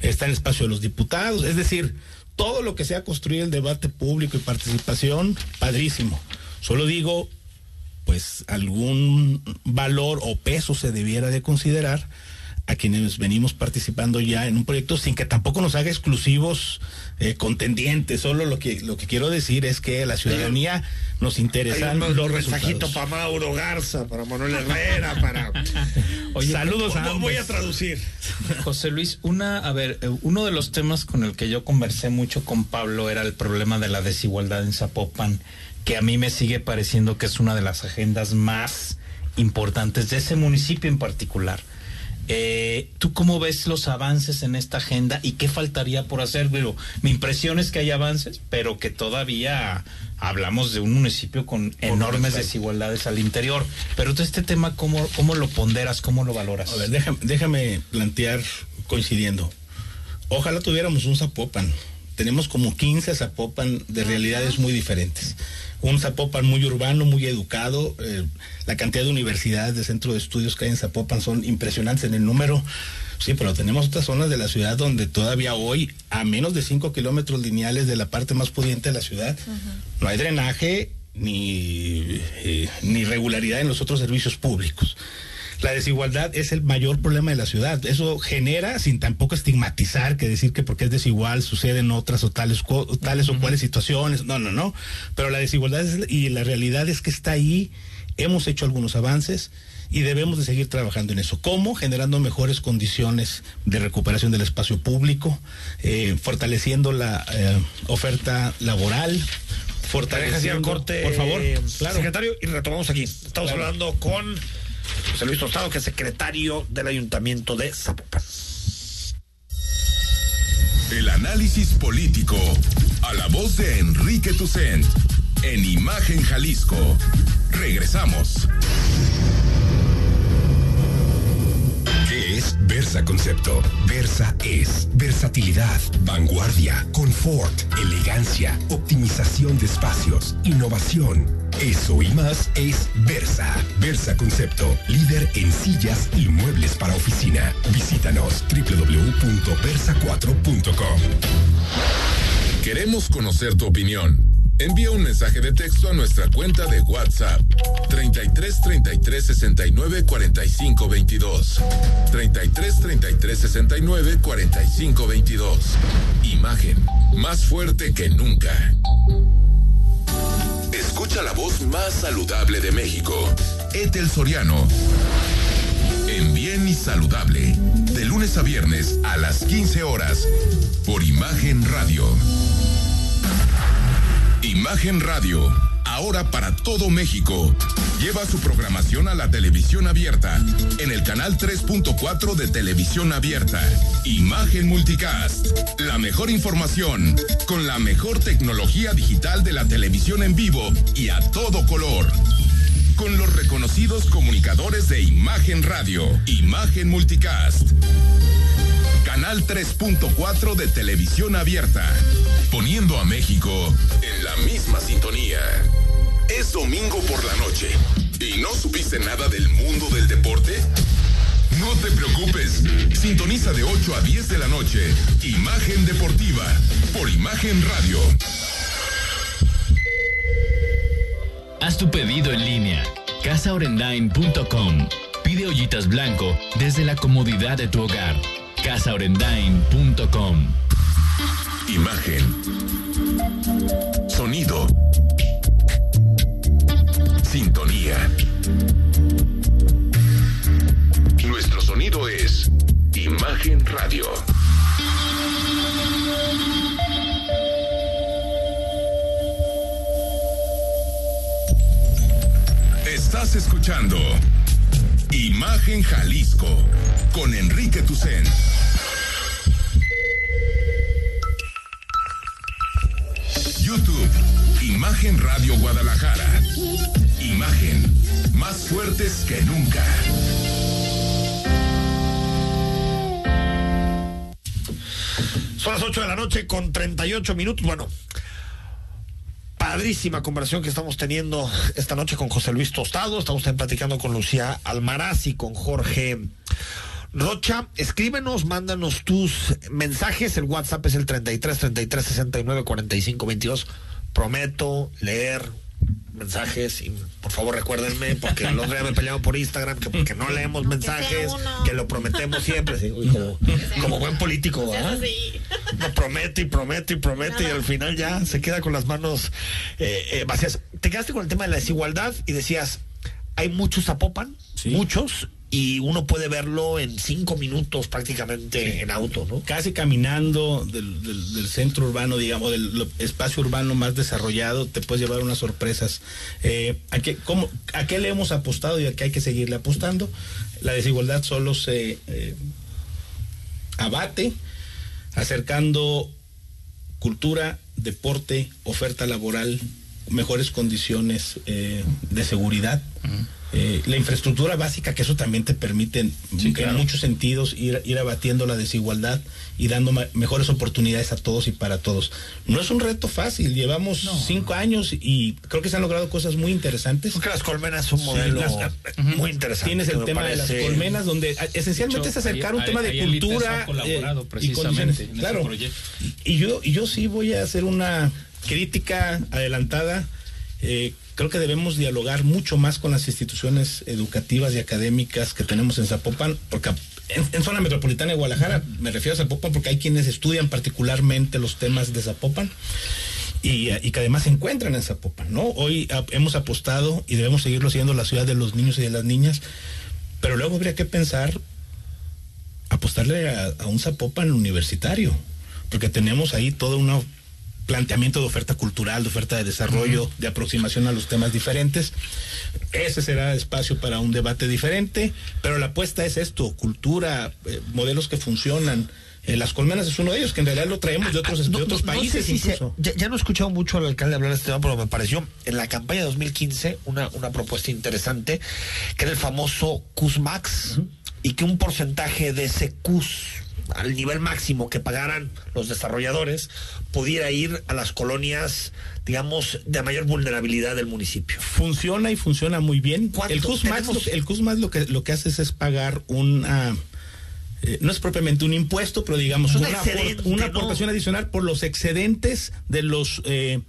está en el espacio de los diputados, es decir, todo lo que sea construir el debate público y participación, padrísimo. Solo digo, pues algún valor o peso se debiera de considerar a quienes venimos participando ya en un proyecto sin que tampoco nos haga exclusivos eh, contendientes. Solo lo que lo que quiero decir es que la ciudadanía nos interesan los resultados. para Mauro Garza, para Manuel Herrera, para saludos a Voy a traducir. José Luis, una a ver, eh, uno de los temas con el que yo conversé mucho con Pablo era el problema de la desigualdad en Zapopan, que a mí me sigue pareciendo que es una de las agendas más importantes de ese municipio en particular Eh, ¿Tú cómo ves los avances en esta agenda y qué faltaría por hacer? Pero mi impresión es que hay avances, pero que todavía hablamos de un municipio con enormes desigualdades al interior. Pero todo este tema, ¿cómo, cómo lo ponderas, cómo lo valoras? A ver, déjame, déjame plantear coincidiendo. Ojalá tuviéramos un Zapopan. Tenemos como 15 Zapopan de realidades muy diferentes un Zapopan muy urbano, muy educado. Eh, la cantidad de universidades, de centros de estudios que hay en Zapopan son impresionantes en el número. Sí, pero tenemos otras zonas de la ciudad donde todavía hoy, a menos de 5 kilómetros lineales de la parte más pudiente de la ciudad, no hay drenaje ni, eh, ni regularidad en los otros servicios públicos. La desigualdad es el mayor problema de la ciudad. Eso genera, sin tampoco estigmatizar, que decir que porque es desigual suceden otras o tales, tales o cuales situaciones. No, no, no. Pero la desigualdad y la realidad es que está ahí. Hemos hecho algunos avances y debemos de seguir trabajando en eso. ¿Cómo? Generando mejores condiciones de recuperación del espacio público, eh, fortaleciendo la eh, oferta laboral, fortaleciendo... corte, por favor, claro. secretario, y retomamos aquí. Estamos hablando con José Luis Tostado, que es secretario del Ayuntamiento de Zapopan. El análisis político a la voz de Enrique Tucent en Imagen Jalisco. Regresamos. Versa Concepto? Versa es versatilidad, vanguardia, confort, elegancia, optimización de espacios, innovación eso y más es Versa. Versa Concepto, líder en sillas y muebles para oficina. Visítanos www.versa4.com. Queremos conocer tu opinión. Envía un mensaje de texto a nuestra cuenta de WhatsApp 33 33 69 45 22 33 33 69 45 22 Imagen más fuerte que nunca. Escucha la voz más saludable de México. Etel Soriano. En Bien y Saludable. De lunes a viernes a las 15 horas. Por Imagen Radio. Imagen Radio ahora para todo México. Lleva su programación a la televisión abierta en el canal 3.4 de televisión abierta. Imagen Multicast. La mejor información con la mejor tecnología digital de la televisión en vivo y a todo color. Con los reconocidos comunicadores de Imagen Radio, Imagen Multicast. Canal 3.4 de televisión abierta. Poniendo a México en la misma sintonía. Es domingo por la noche y no supiste nada del mundo del deporte. No te preocupes. Sintoniza de 8 a 10 de la noche. Imagen Deportiva por Imagen Radio. Haz tu pedido en línea. casaorendain.com. Pide ollitas blanco desde la comodidad de tu hogar. casaorendain.com. Imagen. Sonido sintonía. Nuestro sonido es Imagen Radio. Estás escuchando Imagen Jalisco con Enrique Tucen. Imagen Radio Guadalajara. Imagen, más fuertes que nunca. Son las 8 de la noche con 38 minutos. Bueno, padrísima conversación que estamos teniendo esta noche con José Luis Tostado. Estamos también platicando con Lucía Almaraz y con Jorge Rocha. Escríbenos, mándanos tus mensajes. El WhatsApp es el 33 33 69 45 22. Prometo leer mensajes y por favor recuérdenme porque los días me peleado por Instagram que porque no leemos mensajes que lo prometemos siempre. Como, buen político lo promete y promete y promete y al final ya se queda con las manos eh, eh, vacías. Te quedaste con el tema de la desigualdad y decías hay muchos Zapopan muchos y uno puede verlo en cinco minutos prácticamente en auto, ¿no? Casi caminando del, del, centro urbano, digamos, del espacio urbano más desarrollado, te puedes llevar unas sorpresas. Eh, ¿a, qué, cómo, ¿A qué le hemos apostado y a qué hay que seguirle apostando? La desigualdad solo se eh, abate acercando cultura, deporte, oferta laboral, mejores condiciones eh, de seguridad. Eh, la infraestructura básica, que eso también te permite en muchos sentidos ir, ir abatiendo la desigualdad y dando mejores oportunidades a todos y para todos. No es un reto fácil, llevamos cinco años y creo que se han logrado cosas muy interesantes. Porque las colmenas son un modelo muy interesante. Tienes el tema de las colmenas, donde esencialmente es acercar un tema de cultura eh, y condiciones. Claro. Y yo, y yo sí voy a hacer una crítica adelantada. Eh, creo que debemos dialogar mucho más con las instituciones educativas y académicas que tenemos en Zapopan, porque en, zona metropolitana de Guadalajara, me refiero a Zapopan porque hay quienes estudian particularmente los temas de Zapopan. Y, que además se encuentran en Zapopan, ¿no? Hoy hemos apostado y debemos seguirlo siendo la ciudad de los niños y de las niñas, pero luego habría que pensar apostarle a, a un Zapopan universitario, porque tenemos ahí toda una planteamiento de oferta cultural, de oferta de desarrollo, de aproximación a los temas diferentes. Ese será espacio para un debate diferente, pero la apuesta es esto, cultura, eh, modelos que funcionan. Eh, las colmenas es uno de ellos, que en realidad lo traemos de otros, de otros países. ya, no he escuchado mucho al alcalde hablar de este tema, pero me pareció en la campaña de 2015 una, una propuesta interesante, que era el famoso CUSMAX, y que un porcentaje de ese CUS al nivel máximo que pagaran los desarrolladores, pudiera ir a las colonias, digamos, de mayor vulnerabilidad del municipio. Funciona y funciona muy bien. El CUSMAS, lo, el CUSMAS lo que, lo que hace es pagar una... Eh, no es propiamente un impuesto, pero digamos una, una, aportación adicional por los excedentes de los... Eh,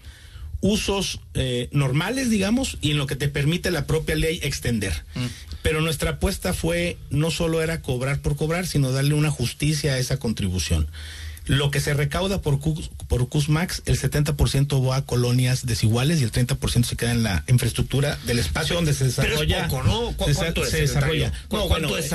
usos eh, normales, digamos, y en lo que te permite la propia ley extender. Mm. Pero nuestra apuesta fue, no solo era cobrar por cobrar, sino darle una justicia a esa contribución. Lo que se recauda por, Cus, por CUSMAX, el 70% va a colonias desiguales y el 30% se queda en la infraestructura del espacio donde se desarrolla. Pero es poco, ¿no? ¿Cuánto se, desarrolla? No, bueno, es,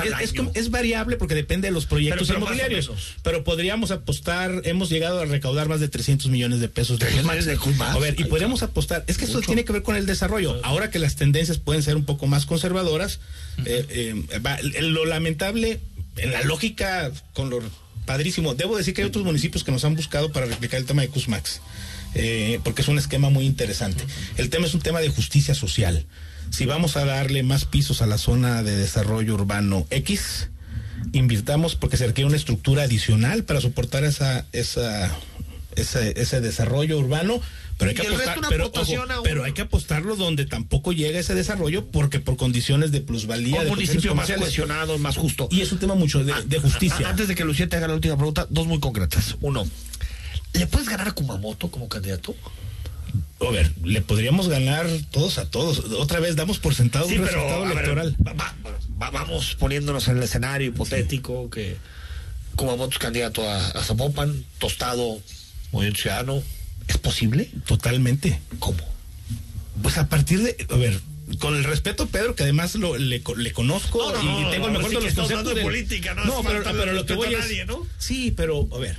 es, variable porque depende de los proyectos inmobiliarios. Pero podríamos apostar, hemos llegado a recaudar más de 300 millones de pesos de, de A ver, y podríamos apostar. Es que esto tiene que ver con el desarrollo. Ahora que las tendencias pueden ser un poco más conservadoras, eh, eh, lo lamentable, en la lógica con los padrísimo. Debo decir que hay otros municipios que nos han buscado para replicar el tema de Cusmax, eh, porque es un esquema muy interesante. El tema es un tema de justicia social. Si vamos a darle más pisos a la zona de desarrollo urbano X, invirtamos porque se requiere una estructura adicional para soportar esa, esa, ese desarrollo urbano pero hay, que apostar, pero, hay que apostarlo donde tampoco llega ese desarrollo porque por condiciones de plusvalía. Un municipio más cohesionado, más justo. Y es un tema mucho de, justicia. antes de que Lucía te haga la última pregunta, dos muy concretas. Uno, ¿le puedes ganar a Kumamoto como candidato? A ver, le podríamos ganar todos a todos. Otra vez damos por sentado un resultado electoral. vamos poniéndonos en el escenario hipotético que Kumamoto es candidato a, a Zapopan, Tostado, muy ciudadano, ¿Es posible? Totalmente. ¿Cómo? Pues a partir de, a ver, con el respeto, Pedro, que además lo, le, conozco y tengo el mejor de los conceptos de política, no, no pero, lo que voy a nadie, ¿no? Sí, pero a ver,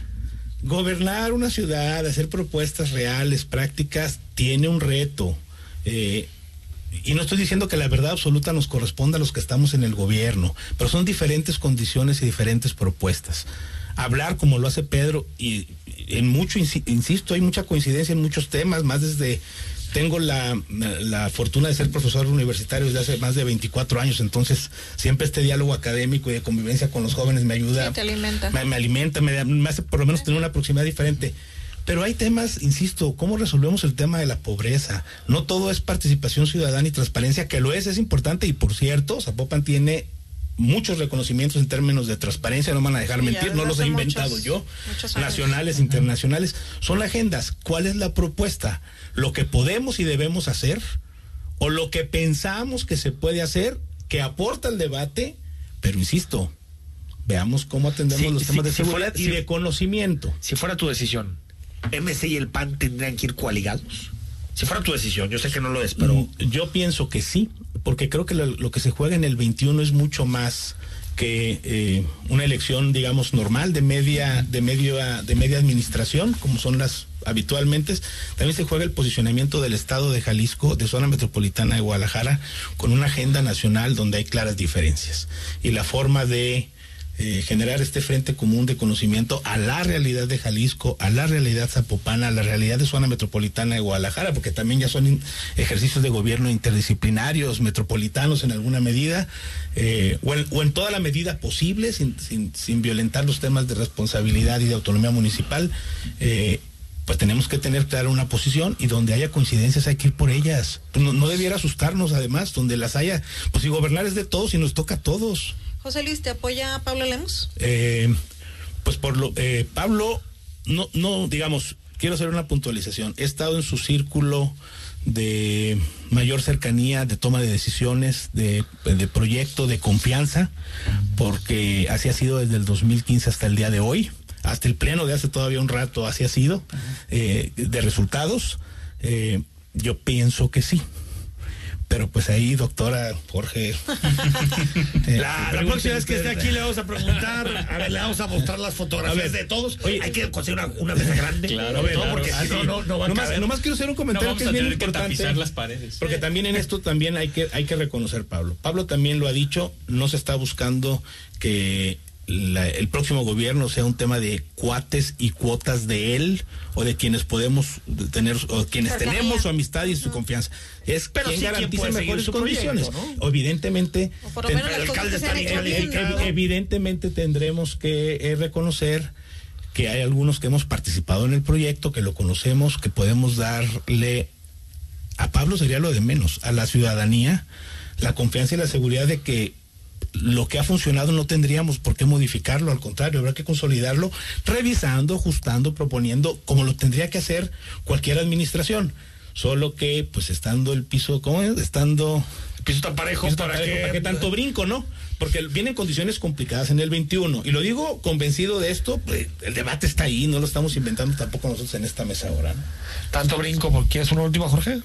gobernar una ciudad, hacer propuestas reales, prácticas, tiene un reto. Eh, y no estoy diciendo que la verdad absoluta nos corresponda a los que estamos en el gobierno, pero son diferentes condiciones y diferentes propuestas. Hablar como lo hace Pedro y en mucho, insisto, hay mucha coincidencia en muchos temas, más desde tengo la, fortuna de ser profesor universitario desde hace más de 24 años, entonces siempre este diálogo académico y de convivencia con los jóvenes me ayuda. te alimenta. Me, alimenta, me, hace por lo menos tener una proximidad diferente. Pero hay temas, insisto, ¿cómo resolvemos el tema de la pobreza? No todo es participación ciudadana y transparencia, que lo es, es importante y por cierto, Zapopan tiene muchos reconocimientos en términos de transparencia, no van a dejar mentir, no los he inventado yo, nacionales, internacionales, son agendas. ¿Cuál es la propuesta? ¿Lo que podemos y debemos hacer? ¿O lo que pensamos que se puede hacer, que aporta el debate? Pero insisto, veamos cómo atendemos los temas de seguridad y de conocimiento. Si fuera tu decisión, ¿MC y el PAN tendrían que ir coaligados? Si fuera tu decisión, yo sé que no lo es, pero... Mm, yo pienso que sí, porque creo que lo, que se juega en el 21 es mucho más que eh, una elección, digamos, normal de media, de media, de media administración, como son las habitualmente. También se juega el posicionamiento del Estado de Jalisco, de zona metropolitana de Guadalajara, con una agenda nacional donde hay claras diferencias. Y la forma de eh, generar este frente común de conocimiento a la realidad de Jalisco, a la realidad zapopana, a la realidad de zona metropolitana de Guadalajara, porque también ya son ejercicios de gobierno interdisciplinarios, metropolitanos en alguna medida, eh, o, en, toda la medida posible, sin, violentar los temas de responsabilidad y de autonomía municipal. Eh, pues tenemos que tener clara una posición y donde haya coincidencias hay que ir por ellas. No, no debiera asustarnos además, donde las haya, pues si gobernar es de todos y nos toca a todos. José Luis, ¿te apoya Pablo Lemos? Eh, pues por lo, eh, Pablo, no, no, digamos, quiero hacer una puntualización. He estado en su círculo de mayor cercanía, de toma de decisiones, de, proyecto, de confianza, porque así ha sido desde el 2015 hasta el día de hoy, hasta el pleno de hace todavía un rato, así ha sido, eh, de resultados. Eh, yo pienso que sí pero pues ahí, doctora Jorge. eh, la, la, próxima vez que esté aquí le vamos a preguntar, a ver, le vamos a mostrar las fotografías ver, de todos. Oye, hay que conseguir una, una mesa grande. Claro, a ver, no, claro, porque sí. si no, no, no va a nomás, caber. nomás quiero hacer un comentario no, que es bien que importante. las paredes. Porque también en esto también hay que, hay que reconocer, Pablo. Pablo también lo ha dicho, no se está buscando que la, el próximo gobierno sea un tema de cuates y cuotas de él o de quienes podemos tener o quienes tenemos su amistad y su No. confianza. Es Pero quien sí, ¿quién garantiza mejores condiciones. proyecto, ¿no? Evidentemente, ten- el evidentemente tendremos que eh, reconocer que hay algunos que hemos participado en el proyecto, que lo conocemos, que podemos darle a Pablo sería lo de menos, a la ciudadanía, la confianza y la seguridad de que lo que ha funcionado no tendríamos por qué modificarlo, al contrario, habrá que consolidarlo, revisando, ajustando, proponiendo, como lo tendría que hacer cualquier administración. Solo que, pues, estando el piso, ¿cómo es? Estando El piso está parejo Piso para, tan parejo, que, ¿para qué tanto brinco, no? Porque vienen condiciones complicadas en el 21. Y lo digo convencido de esto, pues, el debate está ahí, no lo estamos inventando tampoco nosotros en esta mesa ahora. ¿no? tanto brinco. ¿por ¿Quieres una última, Jorge?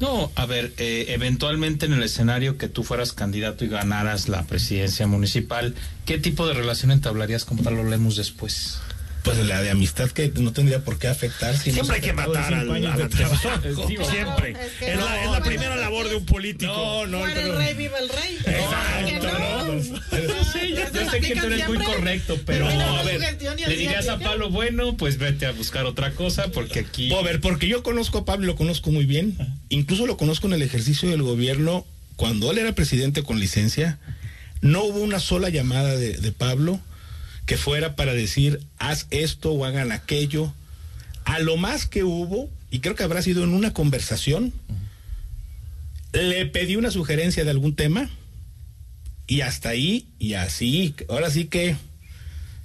No, a ver, eh, eventualmente en el escenario que tú fueras candidato y ganaras la presidencia municipal, ¿qué tipo de relación entablarías con Pablo Lemos después? Pues la de amistad que no tendría por qué afectar. Si Siempre hay que matar al, al antecesor. Siempre. Es que es, no, la, es la no, primera no, labor de un político. No, no, el rey, viva el rey. Exacto, No, ¿no? Sí, yo, sé que tú eres muy correcto, pero a ver, y le dirías a. Pablo, bueno, pues vete a buscar otra cosa, porque aquí... A ver, porque yo conozco a Pablo, lo conozco muy bien. Incluso lo conozco en el ejercicio del gobierno. Cuando él era presidente con licencia, no hubo una sola llamada de, de Pablo que fuera para decir, haz esto o hagan aquello. A lo más que hubo, y creo que habrá sido en una conversación, le pedí una sugerencia de algún tema y hasta ahí y así. Ahora sí que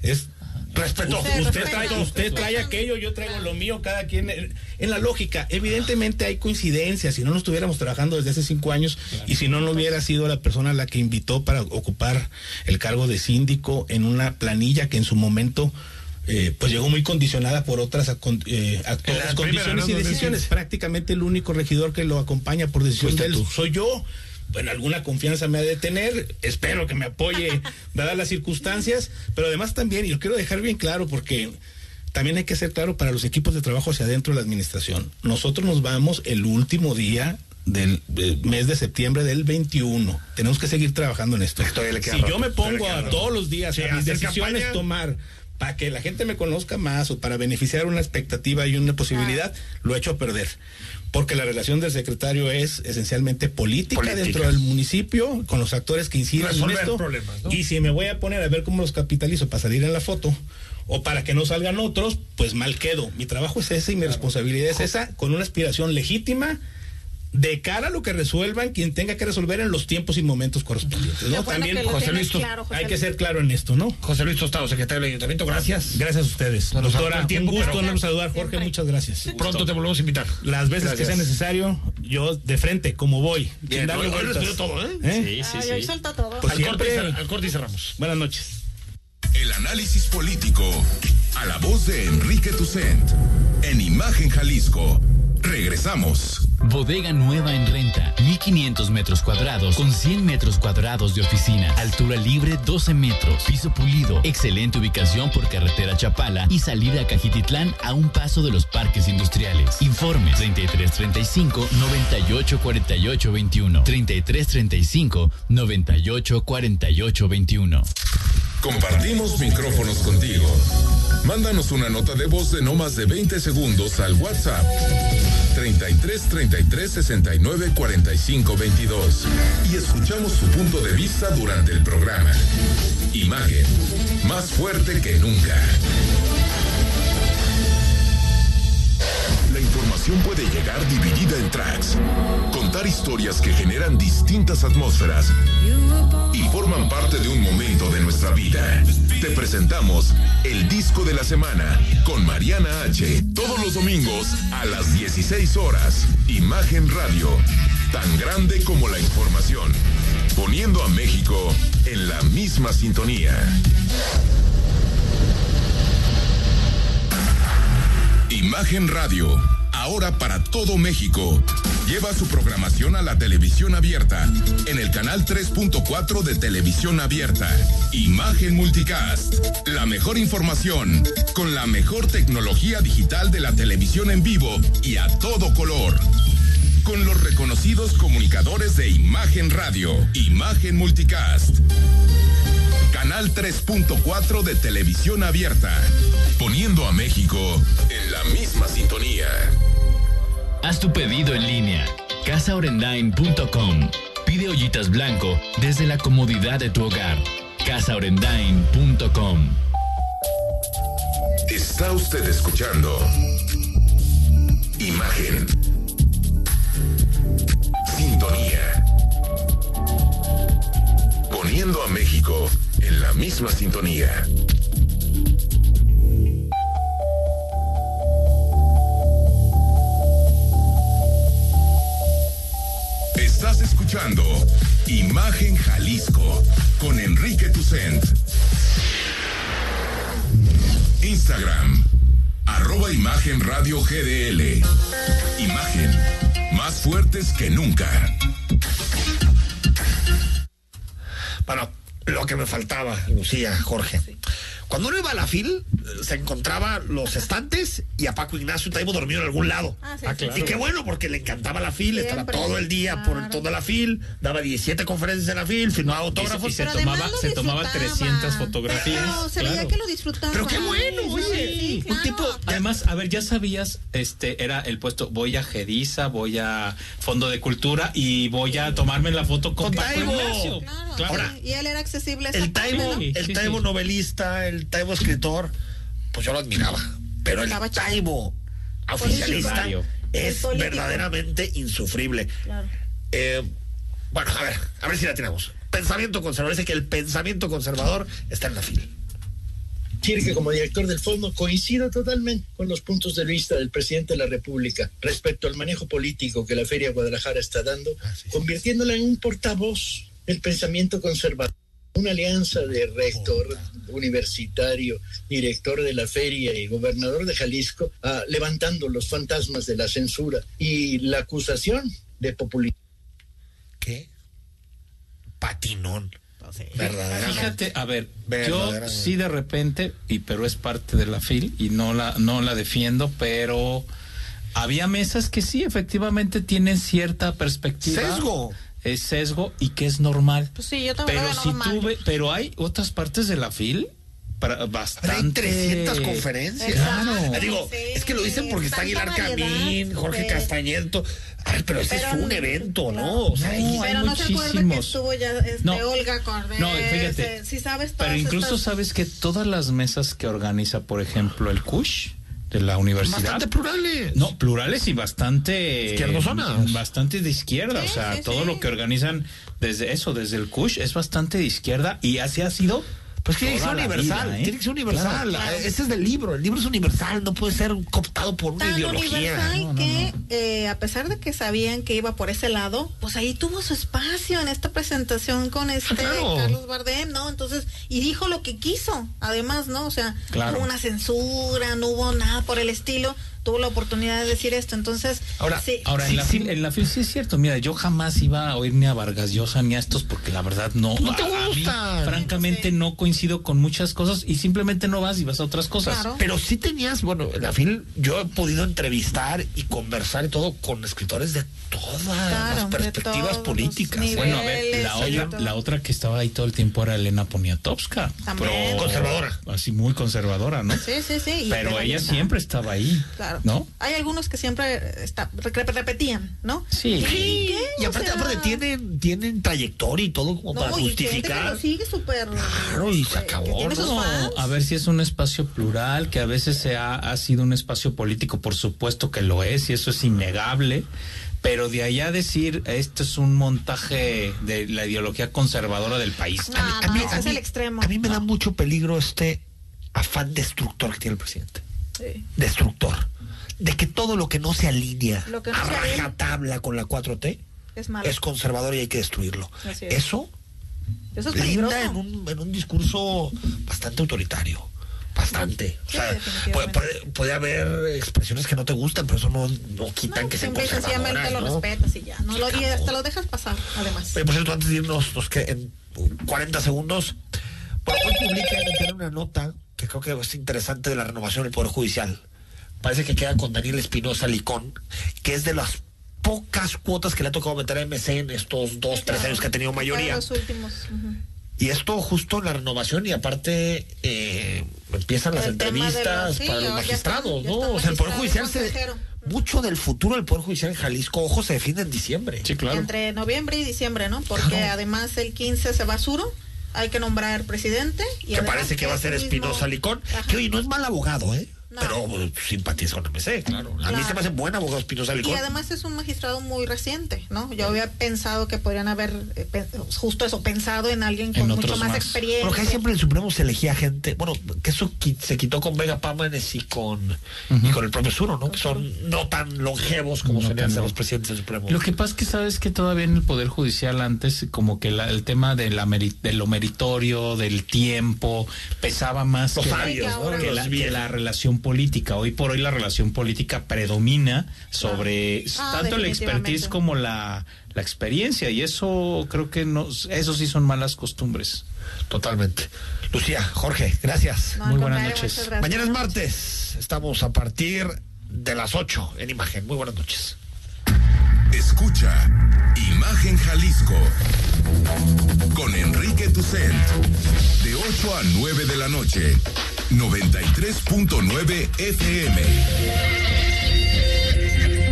es Respeto. Usted trae, usted trae aquello, yo traigo lo mío, cada quien. En, en la lógica, evidentemente hay coincidencias. Si no, no estuviéramos trabajando desde hace cinco años y si no, no hubiera sido la persona a la que invitó para ocupar el cargo de síndico en una planilla que en su momento. eh, pues llegó muy condicionada por otras acon- eh, actores, condiciones y decisiones. 2015. Prácticamente el único regidor que lo acompaña por decisión de él tú. soy yo. Bueno, alguna confianza me ha de tener, espero que me apoye dadas las circunstancias, pero además también, y lo quiero dejar bien claro porque también hay que ser claro para los equipos de trabajo hacia adentro de la administración. Nosotros nos vamos el último día del, del mes de septiembre del 21. Tenemos que seguir trabajando en esto. Le queda Si yo me pongo a todos los días Sí, a mis decisiones campaña. tomar para que la gente me conozca más o para beneficiar una expectativa y una posibilidad, lo he hecho a perder. Porque la relación del secretario es esencialmente política, Política. dentro del municipio, con los actores que inciden Resolver en esto. Y si me voy a poner a ver cómo los capitalizo para salir en la foto, o para que no salgan otros, pues mal quedo. Mi trabajo es ese y mi responsabilidad es esa, con una aspiración legítima de cara a lo que resuelvan quien tenga que resolver en los tiempos y momentos correspondientes. También José Luis, claro, José hay que ser claro en esto, ¿no? José Luis Tostado, secretario del Ayuntamiento, gracias. Gracias a ustedes. Nos Doctora, el tiempo, un gusto pero- no saludar, Jorge, Siempre. muchas gracias. Pronto te volvemos a invitar. Las veces que sea necesario, yo de frente, como voy. Bien, darle hoy- todo, ¿eh? ¿Eh? Sí, sí, Ay, hoy sí. todo. Pues al, corte siempre- al corte y cerramos. Buenas noches. El análisis político a la voz de Enrique Tucent en Imagen Jalisco. Regresamos. Bodega nueva en renta, 1500 metros cuadrados con 100 metros cuadrados de oficina. Altura libre 12 metros. Piso pulido. Excelente ubicación por carretera Chapala y salida a Cajititlán a un paso de los parques industriales. Informes 3335 98 48 21. 3335 98 48 21. Compartimos micrófonos contigo. Mándanos una nota de voz de no más de 20 segundos al WhatsApp 33 33 69 45 22 y escuchamos su punto de vista durante el programa. Imagen, más fuerte que nunca. Puede llegar dividida en tracks, contar historias que generan distintas atmósferas y forman parte de un momento de nuestra vida. Te presentamos el disco de la semana con Mariana H. Todos los domingos a las 16 horas. Imagen Radio, tan grande como la información, poniendo a México en la misma sintonía. Imagen Radio, ahora para todo México. Lleva su programación a la televisión abierta, en el canal 3.4 de televisión abierta. Imagen Multicast, la mejor información, con la mejor tecnología digital de la televisión en vivo y a todo color. Con los reconocidos comunicadores de Imagen Radio, Imagen Multicast. Canal 3.4 de televisión abierta, poniendo a México en la misma sintonía. Haz tu pedido en línea. casaorendain.com. Pide ollitas blanco desde la comodidad de tu hogar. casaorendain.com. Está usted escuchando Imagen. A México en la misma sintonía. Estás escuchando Imagen Jalisco con Enrique Tucent. Instagram, arroba Imagen Radio GDL. Imagen, más fuertes que nunca. Bueno, lo que me faltaba, Lucía, Jorge. Cuando uno iba a la FIL, se encontraba los estantes y a Paco Ignacio Taibo dormido en algún lado. Ah, sí, Ah, claro. Y qué bueno, porque le encantaba la FIL, estaba todo el día por toda la FIL, daba 17 conferencias en la FIL, firmaba autógrafos. y se tomaba, se tomaba disfrutaba. 300 fotografías. Pero se veía claro. que lo disfrutaba. Pero qué bueno, Sí, oye. sí, Un claro. tipo. Además, a ver, ya sabías, este, era el puesto, voy a Gediza, voy a Fondo de Cultura y voy a tomarme la foto con, Con Paco. Ignacio. Claro, Claro. Ahora, y él era accesible El Taibo, el sí, Taibo sí. novelista, el Taibo escritor, pues yo lo admiraba. Pero el. Taibo oficialista es El verdaderamente insufrible. Claro. Eh, bueno, a ver, a ver si la tenemos. Pensamiento conservador. Dice que el pensamiento conservador está en la fila. que como director del fondo coincido totalmente con los puntos de vista del presidente de la República respecto al manejo político que la Feria Guadalajara está dando, convirtiéndola en un portavoz del pensamiento conservador. Una alianza de rector universitario, director de la feria y gobernador de Jalisco, ah, levantando los fantasmas de la censura y la acusación de populismo. ¿Qué? Patinón. Fíjate, a ver, yo sí de repente, y pero es parte de la FIL y no la, no la defiendo, pero había mesas que sí, efectivamente tienen cierta perspectiva. Sesgo. Es sesgo y que es normal. Pues sí, yo también Pero lo veo si normal. tuve, pero hay otras partes de la FIL para Hay bastante. 300 conferencias. Exacto. Ah, Digo, Sí, es que lo dicen porque está Aguilar Camín, Jorge sí. Castañeto. Ay, pero ese Pero es un evento, claro. ¿no? O sea, No, hay Pero no se acuerda que estuvo ya este, No. Olga Cordés. No, fíjate. eh, Si sabes todas Pero incluso estas- sabes que todas las mesas que organiza, por ejemplo, el CUSH de la universidad. bastante plurales. No, plurales y bastante. Izquierdozonas. Bastante de izquierda. Sí, o sea, sí, todo sí. lo que organizan desde eso, desde el CUSH, es bastante de izquierda y así ha sido. Pues tiene que ser universal, vida, ¿eh? tiene que ser universal. Claro. Ah, Ese es del libro, el libro es universal, no puede ser cooptado por una tan ideología. universal No, no, que eh, a pesar de que sabían que iba por ese lado, pues ahí tuvo su espacio en esta presentación con este Claro. Carlos Bardem, ¿no? Entonces, y dijo lo que quiso, además, ¿no? O sea, Claro. no hubo una censura, no hubo nada por el estilo. Tuvo la oportunidad de decir esto. Entonces, ahora, sí, ahora en, la fil, en la fil sí es cierto. Mira, yo jamás iba a oír ni a Vargas Llosa ni a estos porque la verdad no. No te gusta. francamente, no coincido con muchas cosas y simplemente no vas y vas a otras cosas. Claro. Pero sí tenías, bueno, en la FIL yo he podido entrevistar y conversar y todo con escritores de todas Claro, las perspectivas políticas. niveles. Bueno, a ver, la sí. la otra que estaba ahí todo el tiempo era Elena Poniatowska. También. Pero- Conservadora. Así muy conservadora, ¿no? Sí, sí, sí. Pero ella siempre estaba ahí. Claro. ¿No? Hay algunos que siempre está, rep- repetían, ¿no? Sí. Sí, ¿Qué? y O aparte, sea, aparte tienen, tienen trayectoria y todo como para no, justificar. lo sigue súper. Claro, y se que acabó, tiene sus ¿no? fans. A ver si es un espacio plural, que a veces se ha, ha sido un espacio político, por supuesto que lo es, y eso es innegable. Pero de allá a decir, esto es un montaje de la ideología conservadora del país. No, A no, mí- ese a es mí- el extremo. A mí me da mucho peligro este afán destructor que tiene el presidente. Sí. Destructor. De que todo lo que no se alinea Lo que no a se alinea. rajatabla con la 4T Es malo. es conservador y hay que destruirlo. Es. Eso Eso es linda en un, en un discurso bastante autoritario. Bastante. O Sí, sea, definitivamente. puede, puede- puede haber expresiones que no te gustan, pero eso no, no quitan No, que sean conservadoras, lo ¿no? respetas y ya. No lo te lo dejas pasar, además. Por cierto, antes de irnos, nos que en 40 segundos, bueno, hoy publica tiene una nota que creo que es interesante de la renovación del Poder Judicial. Parece que queda con Daniel Espinosa Licón, que es de las pocas cuotas que le ha tocado meter a MC en estos dos, tres años que ha tenido mayoría. Los últimos. ujú. Y esto justo en la renovación y aparte eh, empiezan las entrevistas los- sí, para los magistrados, ¿no? O sea, el Poder Judicial se... Mucho del futuro del Poder Judicial en Jalisco, ojo, se define en diciembre. Sí, claro. Entre noviembre y diciembre, ¿no? Porque Claro. además el 15 se va a Suro, hay que nombrar presidente. Y que parece que va a ser Espinosa Licón, Ajá. que oye, no es mal abogado, ¿eh? No. Pero pues, simpatiza con MC, claro. A mí Claro. se me hace buen abogado Espinosa Y además es un magistrado muy reciente, ¿no? Yo había pensado que podrían haber, eh, justo eso, pensado en alguien con En mucho más, más. experiencia. Porque siempre en el Supremo se elegía gente, bueno, que eso se quitó con Vega Pámanes y con, y con el propio Suro, ¿no? Que son no tan longevos como No solían tan ser long- los presidentes del Supremo. Lo que pasa es que sabes que todavía en el Poder Judicial antes como que la- el tema de, la meri- de lo meritorio, del tiempo, pesaba más Los que, sabios, ¿no? que la, que la relación política. Hoy por hoy la relación política predomina sobre Ah, tanto el definitivamente. expertise como la, la experiencia y eso creo que no, eso sí son malas costumbres. Totalmente. Lucía, Jorge, gracias. No, Muy buenas noches. Mañana es martes. Estamos a partir de las 8 en imagen. Muy buenas noches. Escucha Imagen Jalisco con Enrique Tucent de 8 a 9 de la noche 93.9 FM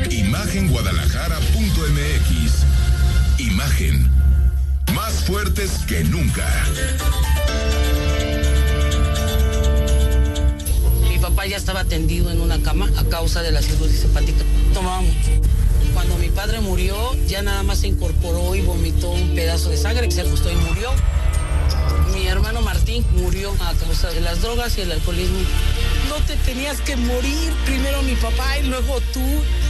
Imagenguadalajara.mx Imagen más fuertes que nunca Mi papá ya estaba tendido en una cama a causa de la cirrosis hepática. Tomaba mucho. Cuando mi padre murió, ya nada más se incorporó y vomitó un pedazo de sangre, se acostó y murió. Mi hermano Martín murió a causa de las drogas y el alcoholismo. No te tenías que morir, primero mi papá y luego tú.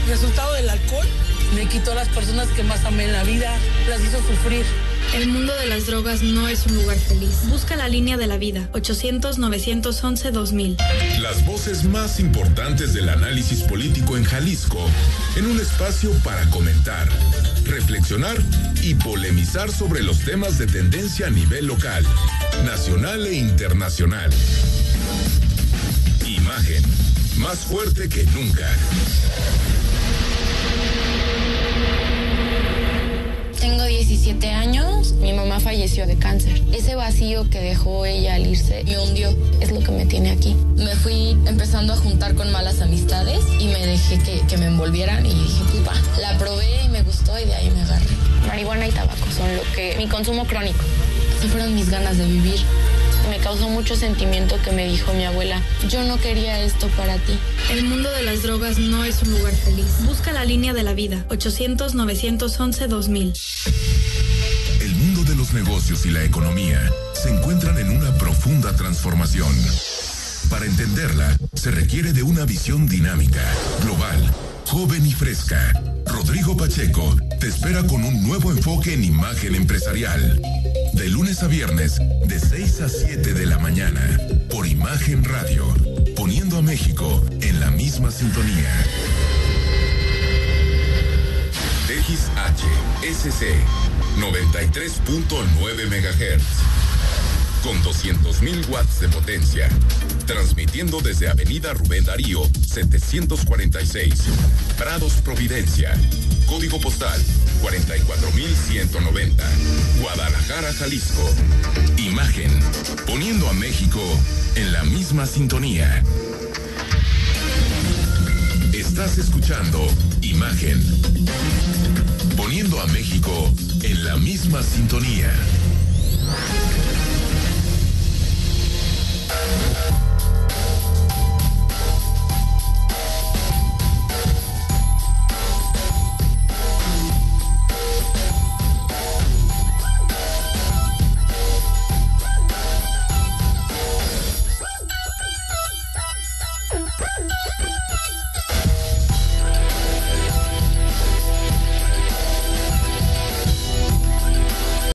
Resultado del alcohol me quitó a las personas que más amé en la vida, las hizo sufrir. El mundo de las drogas no es un lugar feliz. Busca la línea de la vida. 800-911-2000. Las voces más importantes del análisis político en Jalisco en un espacio para comentar, reflexionar y polemizar sobre los temas de tendencia a nivel local, nacional e internacional. Imagen, más fuerte que nunca. Tengo 17 años, mi mamá falleció de cáncer. Ese vacío que dejó ella al irse me hundió, es lo que me tiene aquí. Me fui empezando a juntar con malas amistades y me dejé que, que me envolvieran y dije, pues va. La probé y me gustó y de ahí me agarré. Marihuana y tabaco son lo que... mi consumo crónico. Se fueron mis ganas de vivir. Causó mucho sentimiento que me dijo mi abuela, yo no quería esto para ti. El mundo de las drogas no es un lugar feliz. Busca la línea de la vida. 800-911-2000. El mundo de los negocios y la economía se encuentran en una profunda transformación. Para entenderla, se requiere de una visión dinámica, global, joven y fresca. Rodrigo Pacheco te espera con un nuevo enfoque en imagen empresarial. De lunes a viernes, de 6 a 7 de la mañana, por Imagen Radio poniendo a México en la misma sintonía. XHSC 93.9 MHz con 200.000 watts de potencia, transmitiendo desde Avenida Rubén Darío 746, Prados Providencia, código postal 44190, Guadalajara, Jalisco. Imagen, poniendo a México en la misma sintonía. Estás escuchando Imagen, poniendo a México en la misma sintonía. we